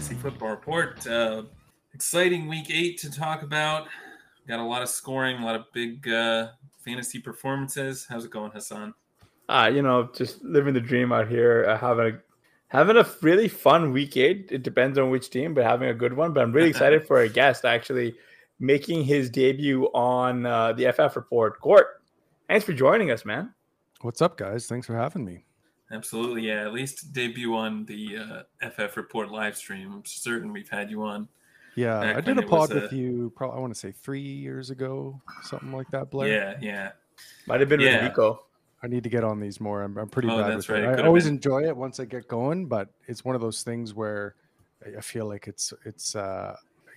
Fantasy Football Report. Uh, exciting week eight to talk about. Got a lot of scoring, a lot of big uh, fantasy performances. How's it going, Hassan? Uh, you know, just living the dream out here, uh, having a having a really fun week eight. It depends on which team, but having a good one. But I'm really excited for a guest actually making his debut on uh, the FF Report. Court, thanks for joining us, man. What's up, guys? Thanks for having me. Absolutely, yeah. At least debut on the uh, FF Report live stream. I'm certain we've had you on. Yeah, I did a pod with you. Probably I want to say three years ago, something like that. Blair. Yeah, yeah. Might have been Yeah. with Nico. I need to get on these more. I'm, I'm pretty Oh, bad that's with right. It it. I always been- enjoy it once I get going, but it's one of those things where I- I feel like it's it's uh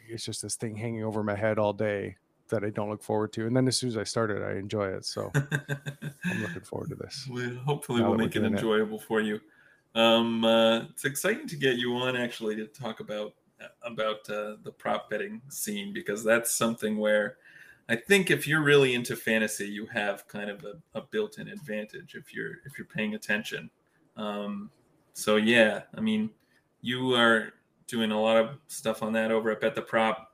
it's just this thing hanging over my head all day that I don't look forward to. And then as soon as I start it, I enjoy it. So I'm looking forward to this. Well, hopefully we'll make it doing it. enjoyable for you. Um, uh, it's exciting to get you on actually to talk about about uh, the prop betting scene because that's something where I think if you're really into fantasy, you have kind of a, a built-in advantage if you're if you're paying attention. Um, so yeah, I mean, you are doing a lot of stuff on that over at Bet the Prop.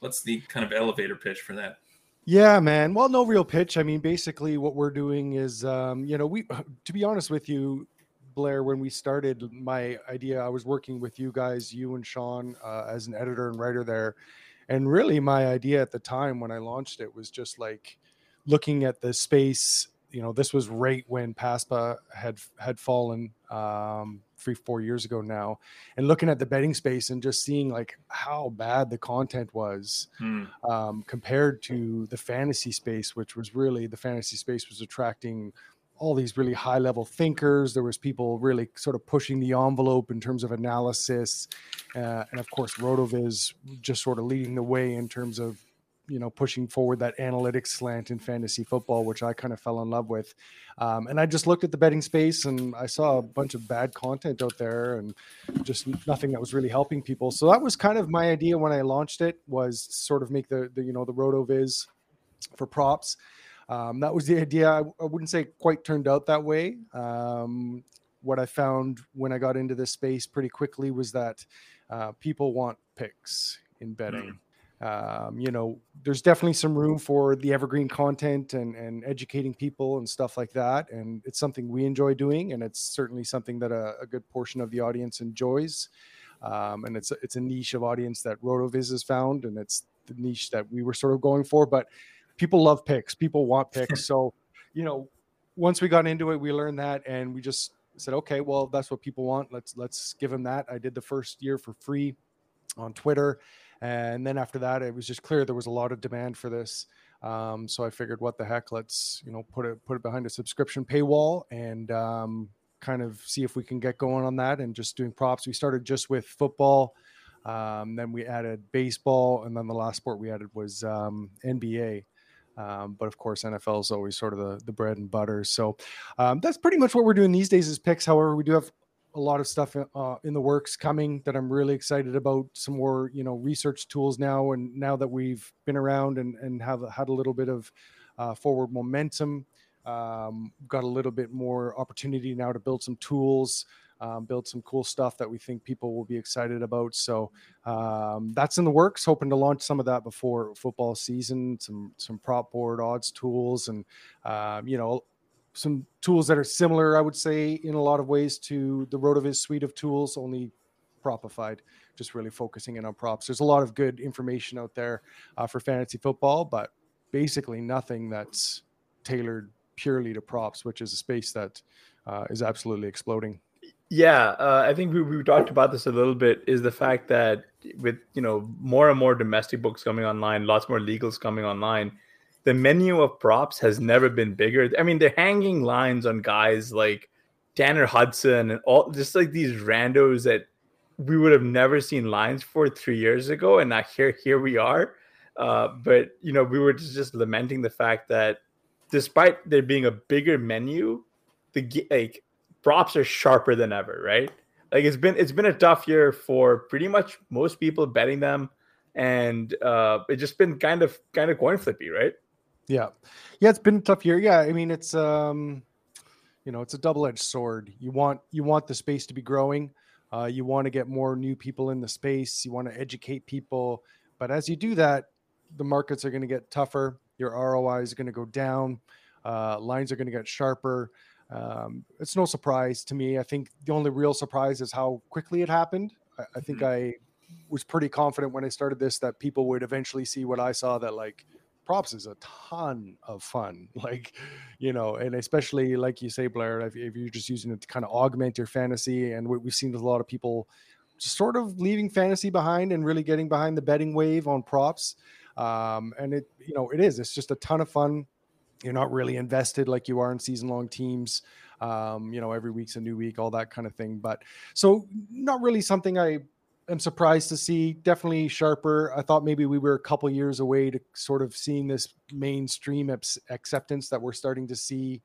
What's the kind of elevator pitch for that? Yeah, man. Well, no real pitch. I mean, basically, what we're doing is, um, you know, we, to be honest with you, Blair, when we started, my idea, I was working with you guys, you and Sean, uh, as an editor and writer there. And really, my idea at the time when I launched it was just like looking at the space. You know, this was right when PASPA had had fallen um, three, four years ago now, and looking at the betting space and just seeing like how bad the content was Hmm. um, compared to the fantasy space, which was really the fantasy space was attracting all these really high level thinkers. There was people really sort of pushing the envelope in terms of analysis, uh, and of course, Rotoviz just sort of leading the way in terms of you know pushing forward that analytics slant in fantasy football, which I kind of fell in love with. Um, and I just looked at the betting space and I saw a bunch of bad content out there and just nothing that was really helping people. So that was kind of my idea when I launched it was sort of make the, the you know the Rotoviz for props. Um, that was the idea. I, I wouldn't say quite turned out that way. Um, what I found when I got into this space pretty quickly was that uh, people want picks in betting. Um, you know, there's definitely some room for the evergreen content and, and educating people and stuff like that. And it's something we enjoy doing. And it's certainly something that a, a good portion of the audience enjoys. Um, and it's, a- it's a niche of audience that RotoViz has found. And it's the niche that we were sort of going for. But people love picks, people want picks. so, you know, once we got into it, we learned that and we just said, okay, well, that's what people want. Let's, let's give them that. I did the first year for free on Twitter. And then after that, it was just clear there was a lot of demand for this. Um, so I figured, what the heck? Let's you know put it put it behind a subscription paywall and um, kind of see if we can get going on that and just doing props. We started just with football, um, then we added baseball, and then the last sport we added was um, NBA. Um, but of course, NFL is always sort of the, the bread and butter. So um, that's pretty much what we're doing these days is picks. However, we do have a lot of stuff uh, in the works coming that I'm really excited about. Some more, you know, research tools now, and now that we've been around and and have had a little bit of uh, forward momentum, Um, got a little bit more opportunity now to build some tools, um, build some cool stuff that we think people will be excited about. So um, that's in the works. Hoping to launch some of that before football season. Some some prop board odds tools, and um, you know some tools that are similar, I would say, in a lot of ways to the RotoViz suite of tools, only propified, just really focusing in on props. There's a lot of good information out there uh, for fantasy football, but basically nothing that's tailored purely to props, which is a space that uh, is absolutely exploding. Yeah, uh, I think we, we talked about this a little bit. Is the fact that with you know more and more domestic books coming online, lots more legals coming online, the menu of props has never been bigger. I mean, they're hanging lines on guys like Tanner Hudson and all just like these randos that we would have never seen lines for three years ago, and now here here we are. Uh, but you know, we were just, just lamenting the fact that despite there being a bigger menu, the like props are sharper than ever, right? Like it's been it's been a tough year for pretty much most people betting them, and uh, it's just been kind of kind of coin flippy, right? Yeah, yeah, it's been a tough year. Yeah, I mean it's um, you know, it's a double edged sword. You want you want the space to be growing. Uh, you want to get more new people in the space. You want to educate people. But as you do that, the markets are going to get tougher. Your ROI is going to go down. Uh, lines are going to get sharper. Um, it's no surprise to me. I think the only real surprise is how quickly it happened. I, I think mm-hmm. I was pretty confident when I started this that people would eventually see what I saw that like props is a ton of fun like you know and especially like you say blair if, if you're just using it to kind of augment your fantasy and what we've seen with a lot of people sort of leaving fantasy behind and really getting behind the betting wave on props um, and it you know it is it's just a ton of fun. You're not really invested like you are in season long teams um, you know every week's a new week all that kind of thing but so not really something i am surprised to see. Definitely sharper. I thought maybe we were a couple years away to sort of seeing this mainstream acceptance that we're starting to see.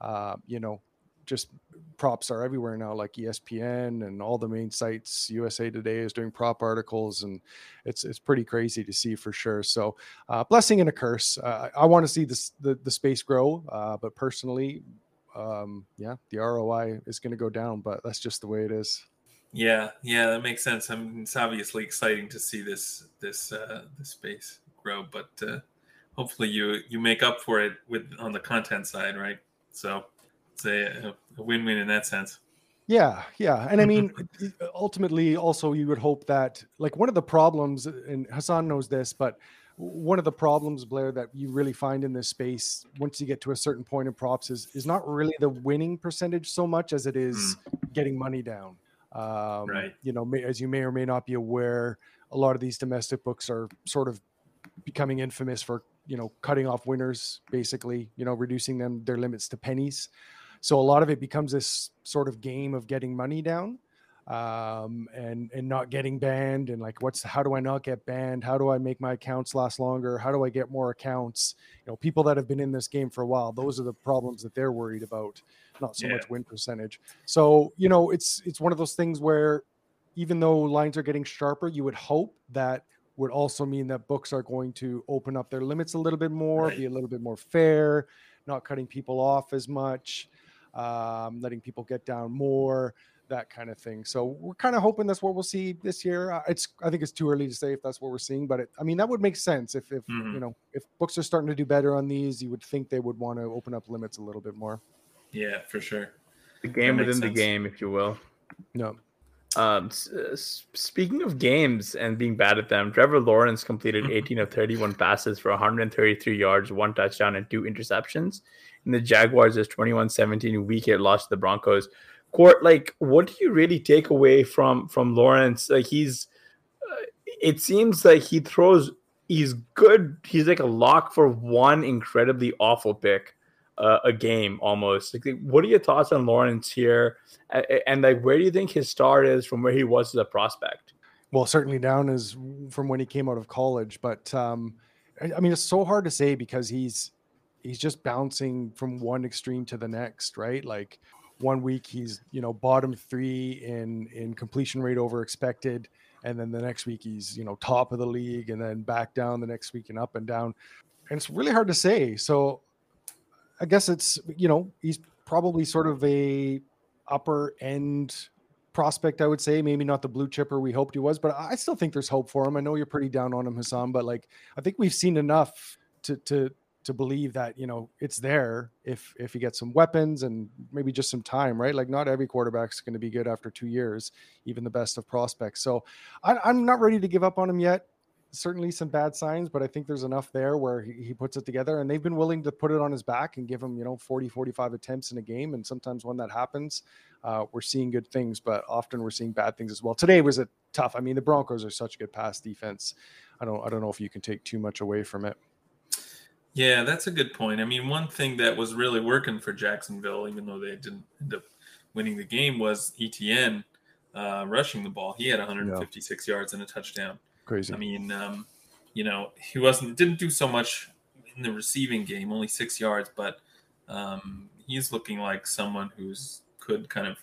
Uh, you know, just props are everywhere now, like ESPN and all the main sites. USA Today is doing prop articles, and it's it's pretty crazy to see for sure. So, uh, blessing and a curse. Uh, I want to see this the the space grow, uh, but personally, um, yeah, the ROI is going to go down, but that's just the way it is. Yeah, yeah, that makes sense. I mean, it's obviously exciting to see this this uh, this space grow, but uh, hopefully you you make up for it with on the content side, right? So it's a, a win-win in that sense. Yeah, yeah, and I mean, ultimately, also you would hope that like one of the problems, and Hassan knows this, but one of the problems, Blair, that you really find in this space once you get to a certain point in props is is not really the winning percentage so much as it is mm. getting money down. Um, right. You know, may, as you may or may not be aware, a lot of these domestic books are sort of becoming infamous for you know cutting off winners, basically, you know, reducing them their limits to pennies. So a lot of it becomes this sort of game of getting money down um, and and not getting banned and like what's how do I not get banned? How do I make my accounts last longer? How do I get more accounts? You know, people that have been in this game for a while, those are the problems that they're worried about not so yeah. much win percentage. So, you know, it's it's one of those things where even though lines are getting sharper, you would hope that would also mean that books are going to open up their limits a little bit more, right. be a little bit more fair, not cutting people off as much, um, letting people get down more, that kind of thing. So we're kind of hoping that's what we'll see this year. Uh, it's I think it's too early to say if that's what we're seeing, but it, I mean that would make sense if if mm-hmm. you know if books are starting to do better on these, you would think they would want to open up limits a little bit more. Yeah, for sure. The game within sense. the game, if you will. No. Um, uh, speaking of games and being bad at them, Trevor Lawrence completed mm-hmm. 18 of 31 passes for 133 yards, one touchdown, and two interceptions. And the Jaguars' 21 17 week hit lost to the Broncos. Court, like, what do you really take away from from Lawrence? Like, he's, uh, it seems like he throws, he's good. He's like a lock for one incredibly awful pick uh, a game almost. Like, what are your thoughts on Lawrence here, and, and like where do you think his start is from where he was as a prospect? Well, certainly down is from when he came out of college, but um, I, I mean it's so hard to say because he's he's just bouncing from one extreme to the next, right? Like one week he's you know bottom three in in completion rate over expected and then the next week he's you know top of the league and then back down the next week and up and down and it's really hard to say so I guess it's you know he's probably sort of a upper end prospect, I would say. Maybe not the blue chipper we hoped he was, but I still think there's hope for him. I know you're pretty down on him, Hassan, but like I think we've seen enough to to to believe that you know it's there if if he gets some weapons and maybe just some time, right? Like not every quarterback's going to be good after two years, even the best of prospects. So I, I'm not ready to give up on him yet certainly some bad signs, but I think there's enough there where he, he, puts it together and they've been willing to put it on his back and give him, you know, 40, 45 attempts in a game. And sometimes when that happens, uh, we're seeing good things, but often we're seeing bad things as well. Today was a tough, I mean, the Broncos are such a good pass defense. I don't, I don't know if you can take too much away from it. Yeah, that's a good point. I mean, one thing that was really working for Jacksonville, even though they didn't end up winning the game, was ETN uh, rushing the ball. He had 156 yeah. yards and a touchdown. Crazy. I mean, um, you know, he wasn't didn't do so much in the receiving game, only six yards, but um, he's looking like someone who's could kind of,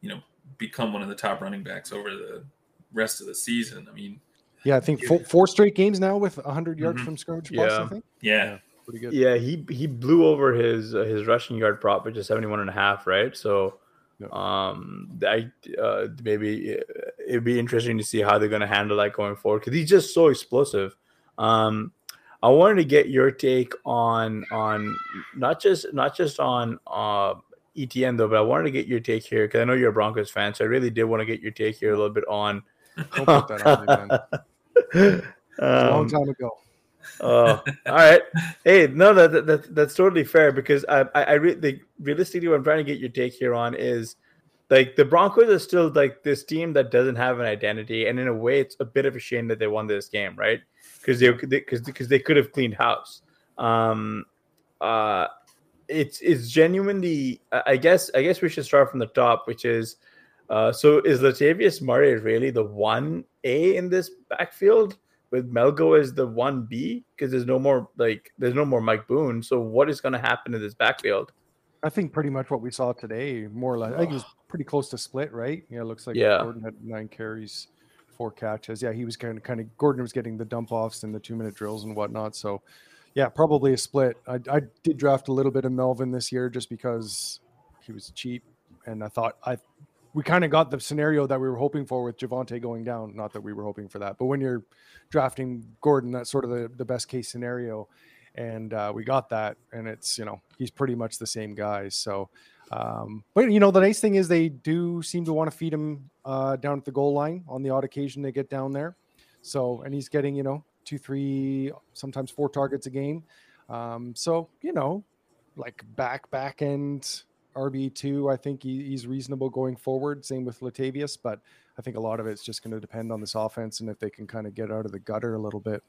you know, become one of the top running backs over the rest of the season. I mean, yeah, I think four, four straight games now with 100 yards mm-hmm. from scrimmage plus. I think. Yeah. yeah. Pretty good. Yeah, he he blew over his uh, his rushing yard prop, which is 71 and a half, right? So um, I uh, maybe it'd be interesting to see how they're going to handle that going forward because he's just so explosive. Um, I wanted to get your take on on not just not just on uh, ETN though, but I wanted to get your take here because I know you're a Broncos fan, so I really did want to get your take here a little bit on. Don't put that on me, man. Um, long time ago. Oh, all right. Hey, no, that, that that's totally fair because I I, I re- the, realistically what I'm trying to get your take here on is like the Broncos are still like this team that doesn't have an identity, and in a way, it's a bit of a shame that they won this game, right? Because they because because they could have cleaned house. Um, uh, it's it's genuinely. I guess I guess we should start from the top, which is. Uh, so is Latavius Murray really the one A in this backfield? With Melgo as the one B because there's no more like there's no more Mike Boone. So what is going to happen in this backfield? I think pretty much what we saw today, more or less. I think it was pretty close to split, right? Yeah, it looks like yeah. Gordon had nine carries, four catches. Yeah, he was kind of kind of Gordon was getting the dump offs and the two minute drills and whatnot. So yeah, probably a split. I, I did draft a little bit of Melvin this year just because he was cheap, and I thought I we kind of got the scenario that we were hoping for with Javonte going down. Not that we were hoping for that, but when you're drafting Gordon, that's sort of the, the best case scenario. And uh, we got that, and it's you know he's pretty much the same guy. So, um, but you know the nice thing is they do seem to want to feed him uh, down at the goal line on the odd occasion they get down there. So, and he's getting you know two, three, sometimes four targets a game. Um, so you know, like back back end RB two. I think he, he's reasonable going forward. Same with Latavius, but I think a lot of it's just going to depend on this offense and if they can kind of get out of the gutter a little bit.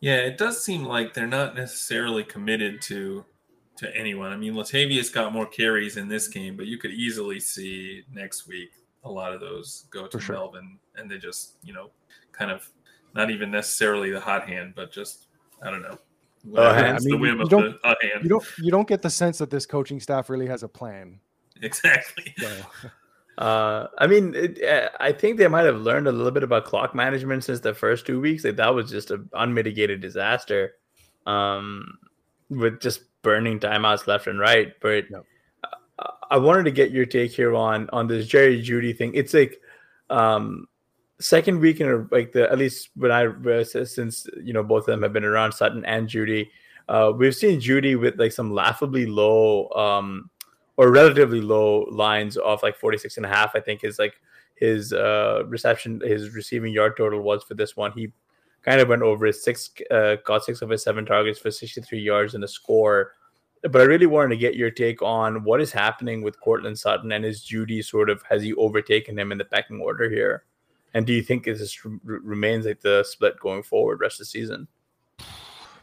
Yeah, it does seem like they're not necessarily committed to to anyone. I mean, Latavius got more carries in this game, but you could easily see next week a lot of those go to sure. Melvin, and they just you know kind of not even necessarily the hot hand, but just I don't know uh, I mean, the whim you, of don't, the uh. You don't you don't get the sense that this coaching staff really has a plan. Exactly. So. Uh, I mean, it, uh, I think they might have learned a little bit about clock management since the first two weeks. Like that was just an unmitigated disaster, um, with just burning timeouts left and right. But yep. I, I wanted to get your take here on on this Jerry Jeudy thing. It's like, um, second week in a like the at least when I since you know both of them have been around Sutton and Jeudy, uh, we've seen Jeudy with like some laughably low um or relatively low lines off like 46 and a half, I think is like his uh reception his receiving yard total was for this one. He kind of went over his six uh six of his seven targets for 63 yards and a score. But I really wanted to get your take on what is happening with Courtland Sutton and is Jeudy sort of has he overtaken him in the pecking order here? And do you think r- remains like the split going forward rest of the season?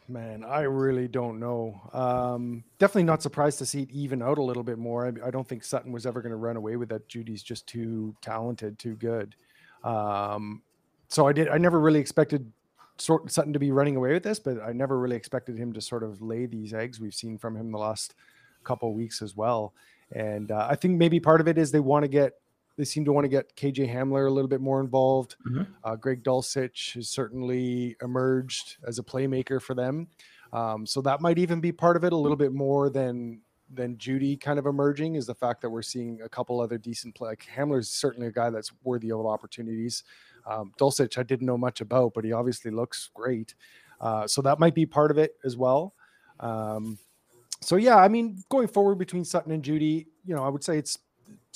Man, I really don't know. Um, definitely not surprised to see it even out a little bit more. I, I don't think Sutton was ever going to run away with that. Jeudy's just too talented, too good. Um, so I did. I never really expected sort Sutton to be running away with this, but I never really expected him to sort of lay these eggs we've seen from him the last couple weeks as well. And uh, I think maybe part of it is they want to get they seem to want to get KJ Hamler a little bit more involved. Mm-hmm. Uh, Greg Dulcich has certainly emerged as a playmaker for them. Um, so that might even be part of it a little bit more than than Jeudy kind of emerging is the fact that we're seeing a couple other decent play. Like Hamler's certainly a guy that's worthy of opportunities. Um, Dulcich, I didn't know much about, but he obviously looks great. Uh, so that might be part of it as well. Um, so yeah, I mean, going forward between Sutton and Jeudy, you know, I would say it's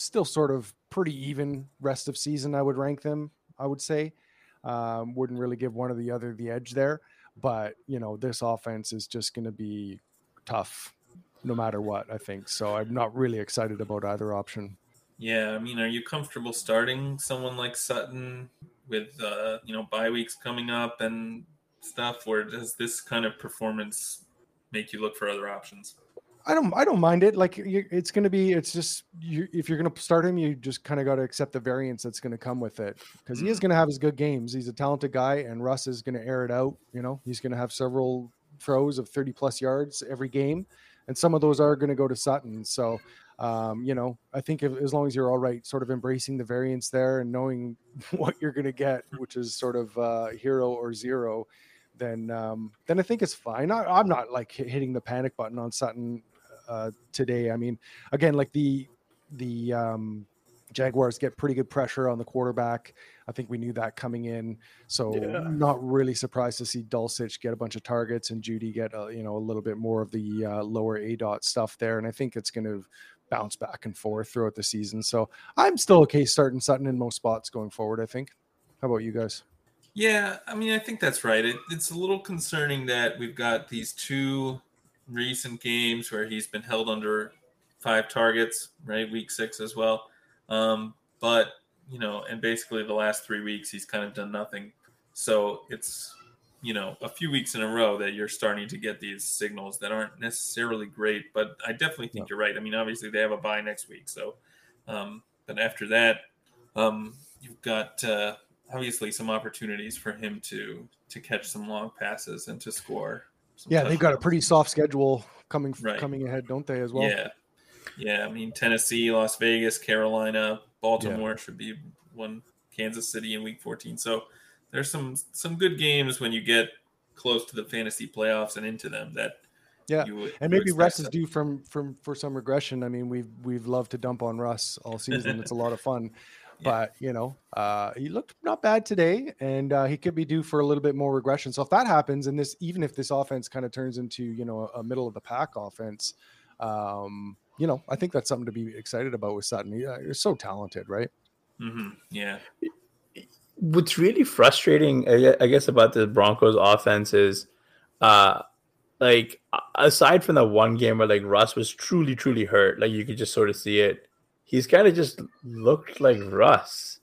still sort of pretty even rest of season. I would rank them. I would say um, wouldn't really give one or the other the edge there, but you know, this offense is just going to be tough no matter what. I think so. I'm not really excited about either option. Yeah, I mean, are you comfortable starting someone like Sutton with uh, you know bye weeks coming up and stuff, or does this kind of performance make you look for other options? I don't. I don't mind it. Like you, it's going to be. It's just you, if you're going to start him, you just kind of got to accept the variance that's going to come with it because he is going to have his good games. He's a talented guy, and Russ is going to air it out. You know, he's going to have several throws of 30 plus yards every game, and some of those are going to go to Sutton. So, um, you know, I think if, as long as you're all right, sort of embracing the variance there and knowing what you're going to get, which is sort of uh, hero or zero, then um, then I think it's fine. I, am not like hitting the panic button on Sutton uh, today. I mean, again, like the the um, Jaguars get pretty good pressure on the quarterback. I think we knew that coming in, so yeah. not really surprised to see Dulcich get a bunch of targets and Jeudy get a, you know a little bit more of the uh, lower A dot stuff there. And I think it's going to bounce back and forth throughout the season. So I'm still okay starting Sutton in most spots going forward. I think. How about you guys? Yeah, I mean, I think that's right. It, it's a little concerning that we've got these two recent games where he's been held under five targets, right? Week six as well. Um, but, you know, and basically the last three weeks, he's kind of done nothing. So it's, you know, a few weeks in a row that you're starting to get these signals that aren't necessarily great. But I definitely think you're right. I mean, obviously they have a bye next week. So, um, but after that, um, you've got, uh, obviously some opportunities for him to to catch some long passes and to score yeah, they've got a pretty soft schedule coming right. coming ahead, don't they? As well. Yeah, yeah. I mean, Tennessee, Las Vegas, Carolina, Baltimore yeah. should be one. Kansas City in Week 14. So there's some some good games when you get close to the fantasy playoffs and into them that yeah, would, and maybe Russ is due from from for some regression. I mean, we've we've loved to dump on Russ all season. it's a lot of fun. But you know, uh, he looked not bad today, and uh, he could be due for a little bit more regression. So if that happens, and this even if this offense kind of turns into you know a, middle of the pack offense, um, you know, I think that's something to be excited about with Sutton. He, uh, he's so talented, right? Mm-hmm. Yeah. What's really frustrating, I guess, about the Broncos offense is, uh, like aside from the one game where like Russ was truly, truly hurt, like you could just sort of see it he's kind of just looked like Russ.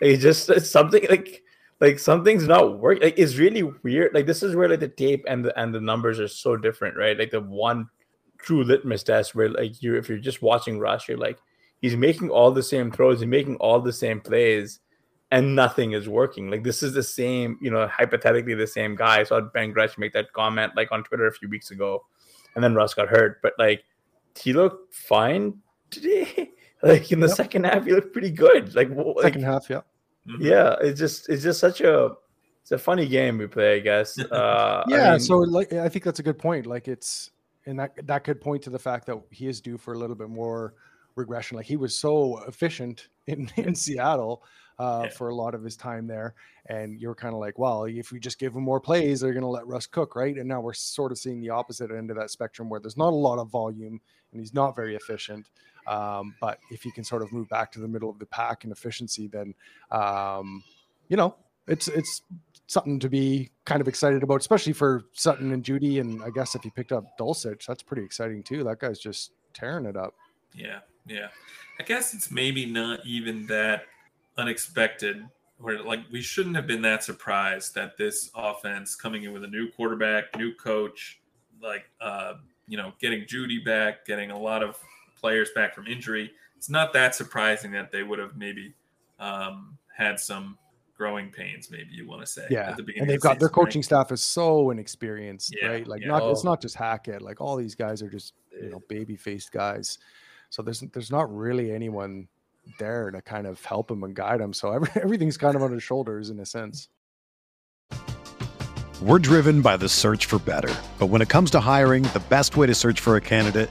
He just it's something like like something's not working. Like it's really weird. Like this is where like the tape and the and the numbers are so different, right? Like the one true litmus test where like you if you're just watching Russ, you're like he's making all the same throws, he's making all the same plays, and nothing is working. Like this is the same, you know, hypothetically the same guy. I saw Ben Gretch make that comment like on Twitter a few weeks ago, and then Russ got hurt, but like he looked fine today. Like in the yep. second half, he looked pretty good. Like second half, yeah, mm-hmm. yeah. It's just it's just such a it's a funny game we play, I guess. Uh, yeah, I mean, so like I think that's a good point. Like it's and that that could point to the fact that he is due for a little bit more regression. Like he was so efficient in in Seattle uh, yeah. for a lot of his time there, and you're kind of like, well, if we just give him more plays, they're going to let Russ cook, right? And now we're sort of seeing the opposite end of that spectrum where there's not a lot of volume and he's not very efficient. Um, but if he can sort of move back to the middle of the pack in efficiency, then um, you know it's it's something to be kind of excited about, especially for Sutton and Jeudy. And I guess if you picked up Dulcich, that's pretty exciting too. That guy's just tearing it up. Yeah, yeah. I guess it's maybe not even that unexpected where like we shouldn't have been that surprised that this offense coming in with a new quarterback, new coach, like uh, you know, getting Jeudy back, getting a lot of players back from injury, it's not that surprising that they would have maybe um, had some growing pains, maybe you want to say. Yeah, At the and they've got their coaching right? staff is so inexperienced, yeah, right? Like yeah. not oh. it's not just Hackett. Like all these guys are just you know baby faced guys. So there's there's not really anyone there to kind of help him and guide him. So every, everything's kind of on his shoulders in a sense. We're driven by the search for better. But when it comes to hiring, the best way to search for a candidate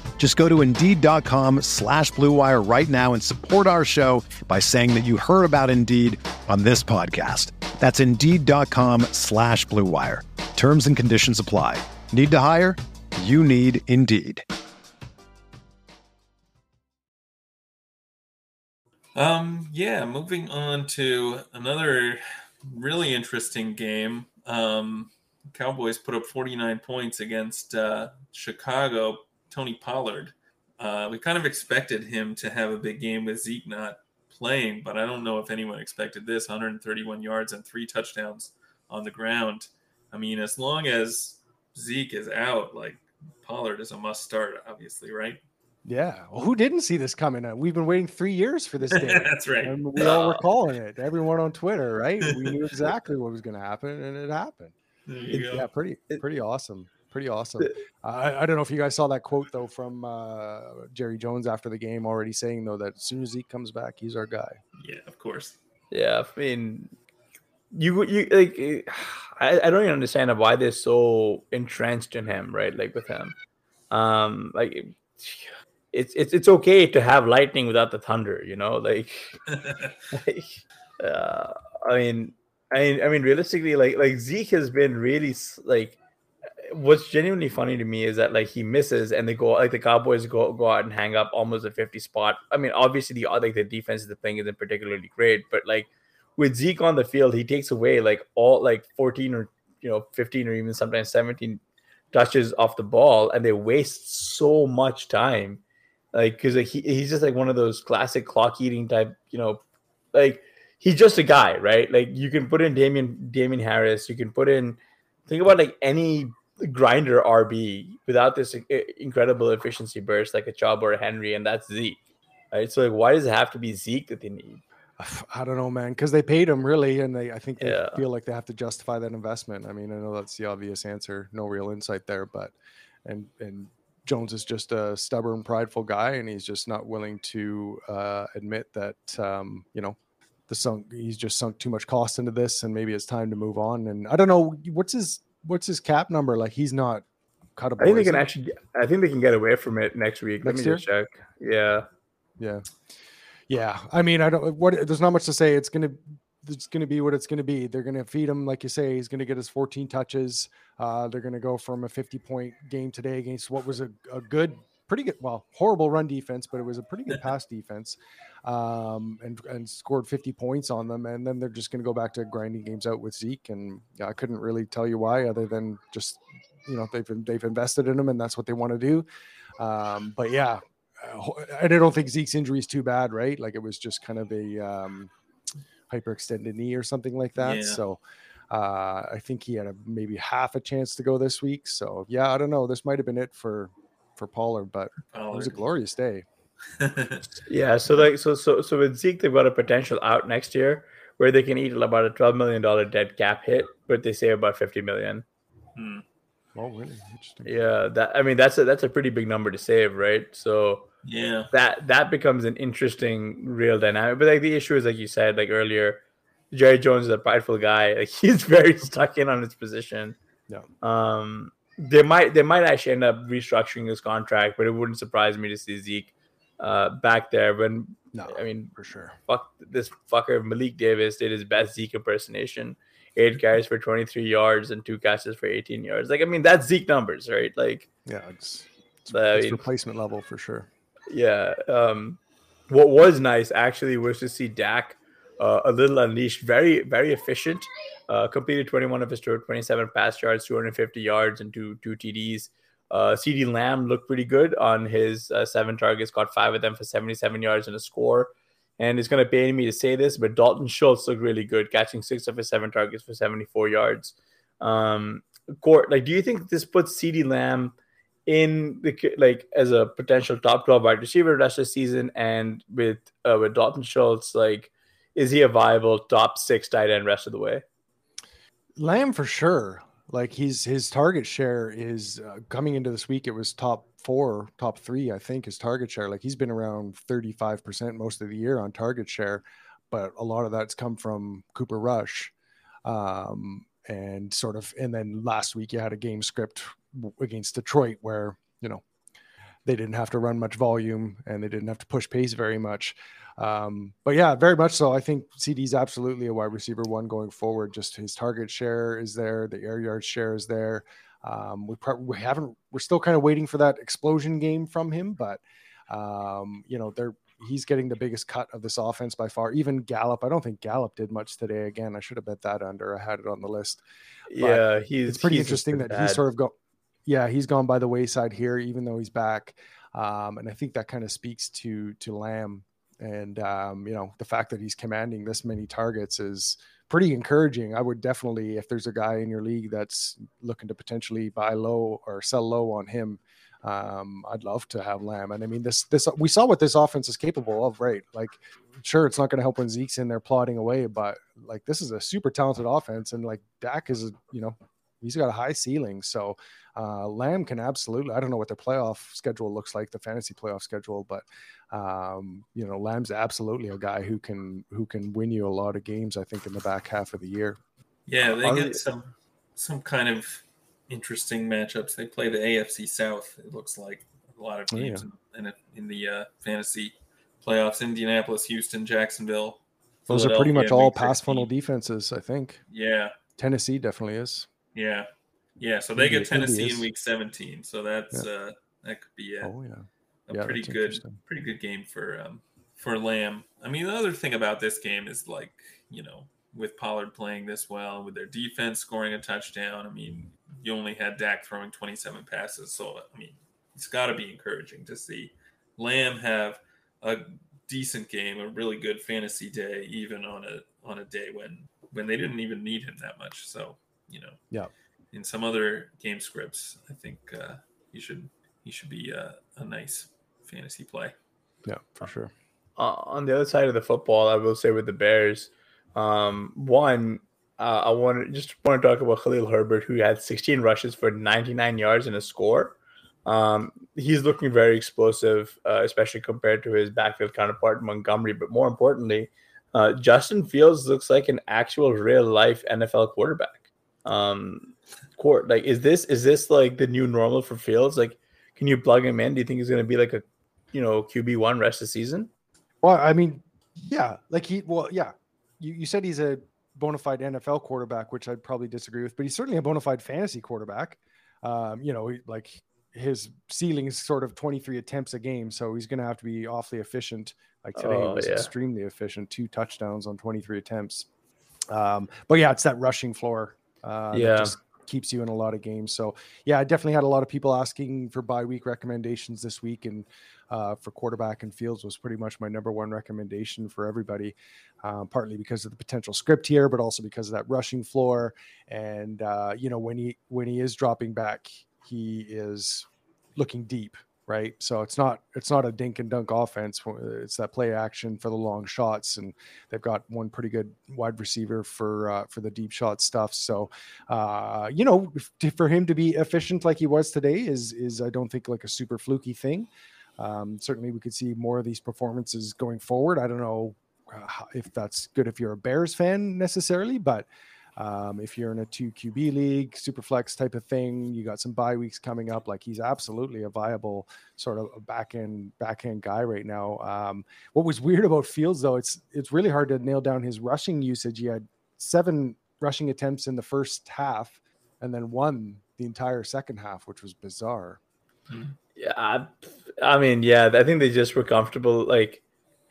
Just go to Indeed.com slash BlueWire right now and support our show by saying that you heard about Indeed on this podcast. That's Indeed.com slash BlueWire. Terms and conditions apply. Need to hire? You need Indeed. Um, yeah, moving on to another really interesting game. Um, Cowboys put up 49 points against uh, Chicago. Tony Pollard. Uh, we kind of expected him to have a big game with Zeke not playing, but I don't know if anyone expected this 131 yards and three touchdowns on the ground. I mean, as long as Zeke is out, like Pollard is a must start, obviously, right? Yeah. Well, who didn't see this coming? Uh, we've been waiting three years for this day. That's right. And we all were calling it. Everyone on Twitter, right? We knew exactly what was going to happen, and it happened. It, yeah, pretty, pretty awesome. Pretty awesome. Uh, I don't know if you guys saw that quote though from uh, Jerry Jones after the game, already saying though that as soon as Zeke comes back, he's our guy. Yeah, of course. Yeah, I mean, you you like, I, I don't even understand why they're so entrenched in him, right? Like with him, um, like it's it's it's okay to have lightning without the thunder, you know. Like, like uh, I mean, I I mean, realistically, like like Zeke has been really like what's genuinely funny to me is that like he misses and they go like the Cowboys go go out and hang up almost a 50 spot. I mean, obviously the like the defense is the thing isn't particularly great, but like with Zeke on the field, he takes away like all like 14 or you know 15 or even sometimes 17 touches off the ball, and they waste so much time. Like because like, he, he's just like one of those classic clock eating type, you know, like he's just a guy, right? Like you can put in Damien Damien Harris, you can put in think about like any grinder RB without this incredible efficiency burst like a Chubb or a Henry, and that's Zeke. Right. So like, why does it have to be Zeke that they need? I don't know, man, because they paid him really, and they I think they Yeah. feel like they have to justify that investment. I mean, I know that's the obvious answer, no real insight there, but and and Jones is just a stubborn, prideful guy, and he's just not willing to uh, admit that um, you know the sunk he's just sunk too much cost into this, and maybe it's time to move on. And I don't know what's his what's his cap number like. He's not cuttable. I think they can actually. I think they can get away from it next week. Let Next me just check. Yeah. Yeah. Yeah. I mean, I don't what there's not much to say. It's gonna it's gonna be what it's gonna be. They're gonna feed him, like you say, he's gonna get his 14 touches. Uh, they're gonna go from a 50 point game today against what was a, a good, pretty good, well, horrible run defense, but it was a pretty good pass defense. Um, and and scored 50 points on them, and then they're just gonna go back to grinding games out with Zeke. And yeah, I couldn't really tell you why, other than just you know they've they've invested in him, and that's what they want to do. Um, but yeah, uh, and I don't think Zeke's injury is too bad, right? Like it was just kind of a um, hyperextended knee or something like that. Yeah. So uh, I think he had a, maybe half a chance to go this week. So yeah, I don't know. This might have been it for for Pollard, but it was a glorious day. Yeah. So like so so so with Zeke, they've got a potential out next year where they can eat about a twelve million dollar dead cap hit, but they save about fifty million. Hmm. Oh, really interesting. Yeah. That I mean that's a that's a pretty big number to save, right? So Yeah. that that becomes an interesting real dynamic. But like the issue is like you said like earlier, Jerry Jones is a prideful guy. Like he's very stuck in on his position. Yeah. Um they might they might actually end up restructuring his contract, but it wouldn't surprise me to see Zeke uh back there when No, I mean for sure. fuck this fucker Malik Davis did his best Zeke impersonation. Eight carries for 23 yards and two catches for 18 yards. Like, I mean, that's Zeke numbers, right? Like, Yeah, it's, it's, I it's mean- replacement level for sure. Yeah. Um, what was nice actually was to see Dak uh, a little unleashed. Very, very efficient. Uh, completed 21 of his 27 pass yards, 250 yards, and two two TDs. Uh, CeeDee Lamb looked pretty good on his uh, seven targets, got five of them for 77 yards and a score. And it's going to pain me to say this, but Dalton Schultz looked really good, catching six of his seven targets for 74 yards. Um, Court, like, do you think this puts CeeDee Lamb in the like as a potential top 12 wide receiver rest of the season? And with uh, with Dalton Schultz, like, is he a viable top six tight end rest of the way? Lamb for sure. Like he's his target share is uh, coming into this week. It was top four, top three, I think, his target share. Like he's been around 35% most of the year on target share, but a lot of that's come from Cooper Rush. Um, and sort of, and then last week you had a game script against Detroit where, you know, they didn't have to run much volume and they didn't have to push pace very much. Um, but yeah, very much so. I think CeeDee's absolutely a wide receiver one going forward. Just his target share is there, the air yard share is there. Um, we, pro- we haven't, we're still kind of waiting for that explosion game from him, but um, you know, they're, he's getting the biggest cut of this offense by far. Even Gallup, I don't think Gallup did much today. Again, I should have bet that under. I had it on the list. But yeah, he's it's pretty he's interesting that bad. he's sort of go. Yeah, he's gone by the wayside here, even though he's back. Um, and I think that kind of speaks to to Lamb and um, you know the fact that he's commanding this many targets is pretty encouraging. I would definitely, if there's a guy in your league that's looking to potentially buy low or sell low on him, um, I'd love to have Lamb. And I mean, this this we saw what this offense is capable of, right? Like, sure, it's not going to help when Zeke's in there plodding away, but like this is a super talented offense, and like Dak is, you know, he's got a high ceiling. So uh, Lamb can absolutely. I don't know what their playoff schedule looks like, the fantasy playoff schedule, but um, you know, Lamb's absolutely a guy who can who can win you a lot of games. I think in the back half of the year. Yeah, they get some some kind of interesting matchups. They play the AFC South. It looks like a lot of games Oh, in, in, in the uh, fantasy playoffs: Indianapolis, Houston, Jacksonville. Those are pretty much all pass funnel defenses. I think Yeah, Tennessee definitely is. Yeah, yeah. So they get Tennessee in. Week 17. So that's uh, that could be a, Oh yeah. a Yeah, pretty good pretty good game for um for Lamb. I mean, the other thing about this game is like you know with Pollard playing this well, with their defense scoring a touchdown. I mean, you only had Dak throwing 27 passes, so I mean, it's got to be encouraging to see Lamb have a decent game, a really good fantasy day, even on a on a day when when they didn't even need him that much. So you know, Yeah. In some other game scripts, I think uh, he should he should be a, a nice fantasy play. Yeah, for sure. uh, on the other side of the football, I will say with the Bears, um, one, uh, I want to just want to talk about Khalil Herbert, who had 16 rushes for 99 yards and a score. Um, he's looking very explosive, uh, especially compared to his backfield counterpart Montgomery. But more importantly, uh, Justin Fields looks like an actual real life NFL quarterback. Um, court like is this is this like the new normal for Fields? Like, can you plug him in? Do you think he's going to be like a you know QB one rest of the season? Well, I mean, yeah, like he, well, yeah, you, you said he's a bona fide NFL quarterback, which I'd probably disagree with, but he's certainly a bona fide fantasy quarterback. Um, you know, like his ceiling is sort of 23 attempts a game, so he's going to have to be awfully efficient. Like today, Oh, he was yeah. extremely efficient, two touchdowns on 23 attempts. Um, but yeah, it's that rushing floor. Uh, Yeah. just keeps you in a lot of games. So yeah, I definitely had a lot of people asking for bye week recommendations this week, and uh, for quarterback and Fields was pretty much my number one recommendation for everybody. Um, partly because of the potential script here, but also because of that rushing floor. And uh, you know when he when he is dropping back, he is looking deep, right? So it's not it's not a dink and dunk offense. It's that play action for the long shots, and they've got one pretty good wide receiver for uh, for the deep shot stuff. So uh, you know for him to be efficient like he was today is is I don't think like a super fluky thing. Um, certainly, we could see more of these performances going forward. I don't know uh, if that's good if you're a Bears fan necessarily, but um, if you're in a two QB league, super flex type of thing, you got some bye weeks coming up. Like he's absolutely a viable sort of back end back end guy right now. Um, what was weird about Fields though, it's it's really hard to nail down his rushing usage. He had seven rushing attempts in the first half, and then one the entire second half, which was bizarre. Yeah, I, I mean, yeah, I think they just were comfortable. Like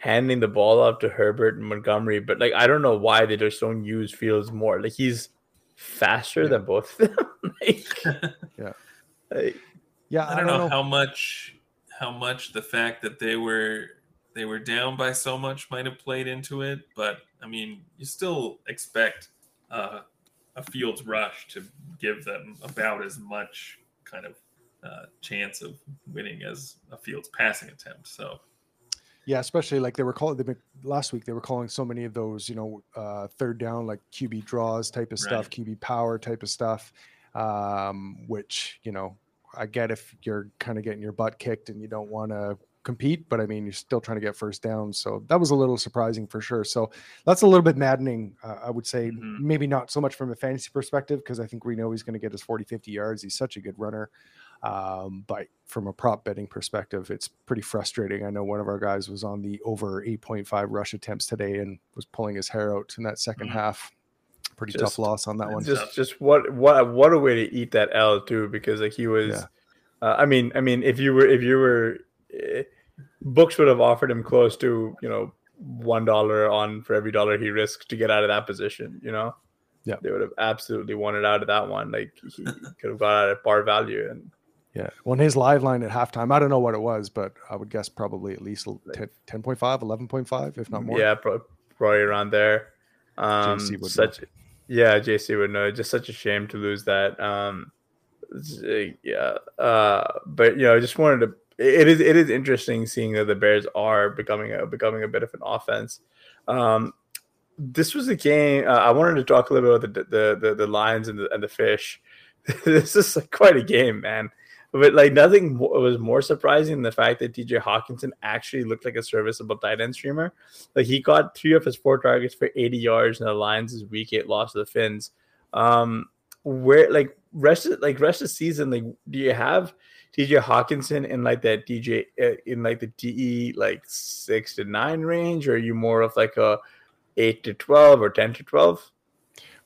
handing the ball up to Herbert and Montgomery, but like I don't know why they just don't use Fields more. Like he's faster yeah. than both of them. like, yeah, like, yeah. I don't, I don't know, know how much how much the fact that they were they were down by so much might have played into it, but I mean, you still expect uh, a Fields rush to give them about as much kind of uh, chance of winning as a Fields passing attempt. So yeah, especially like they were calling they last week. They were calling so many of those, you know, uh, third down like QB draws type of stuff, right. QB power type of stuff. Um, which you know, I get if you're kind of getting your butt kicked and you don't want to compete, but I mean, you're still trying to get first down. So that was a little surprising for sure. So that's a little bit maddening, uh, I would say. Mm-hmm. Maybe not so much from a fantasy perspective, because I think we know he's going to get his 40, 50 yards. He's such a good runner. Um, but from a prop betting perspective, it's pretty frustrating. I know one of our guys was on the over 8.5 rush attempts today and was pulling his hair out in that 2nd mm-hmm. half. Pretty just, tough loss on that one. Just, just what, what, what a way to eat that L too, because like he was. Yeah. Uh, I mean, I mean, if you were, if you were, eh, books would have offered him close to, you know, one dollar on for every dollar he risked to get out of that position. You know, yeah, they would have absolutely wanted out of that one. Like he could have got out at bar value and yeah. Well, his live line at halftime, I don't know what it was, but I would guess probably at least 10, 10.5, 11.5, if not more. Yeah, probably around there. Um, JC would such, know. yeah, JC would know. Just such a shame to lose that. Um, yeah. Uh, but, you know, I just wanted to, it is, it is interesting seeing that the Bears are becoming a, becoming a bit of an offense. Um, this was a game. Uh, I wanted to talk a little bit about the, the, the, the Lions and the, and the fish. this is like quite a game, man. But like nothing was more surprising than the fact that TJ Hockenson actually looked like a serviceable tight end streamer. Like he got three of his four targets for 80 yards, and the Lions' week eight loss to the Fins. Um, where like rest of, like rest of the season, like do you have TJ Hockenson in like that DJ uh, in like the DE like six to nine range, or are you more of like a eight to twelve or ten to twelve?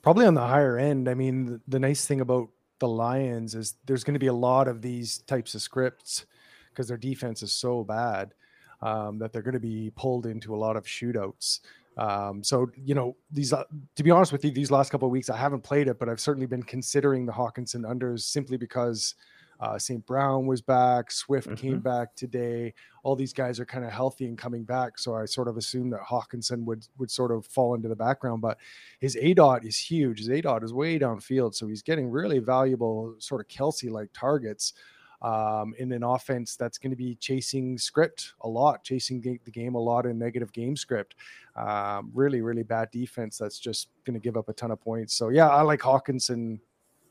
Probably on the higher end. I mean, the nice thing about the Lions is there's going to be a lot of these types of scripts because their defense is so bad um, that they're going to be pulled into a lot of shootouts. Um, so you know these. Uh, to be honest with you, these last couple of weeks I haven't played it, but I've certainly been considering the Hockenson unders simply because uh, St. Brown was back. Swift mm-hmm. came back today. All these guys are kind of healthy and coming back. So I sort of assumed that Hockenson would would sort of fall into the background. But his aDOT is huge. His aDOT is way downfield, so he's getting really valuable sort of Kelsey like targets. Um, in an offense that's going to be chasing script a lot, chasing the game a lot in negative game script. Um, really, really bad defense that's just going to give up a ton of points. So yeah, I like Hockenson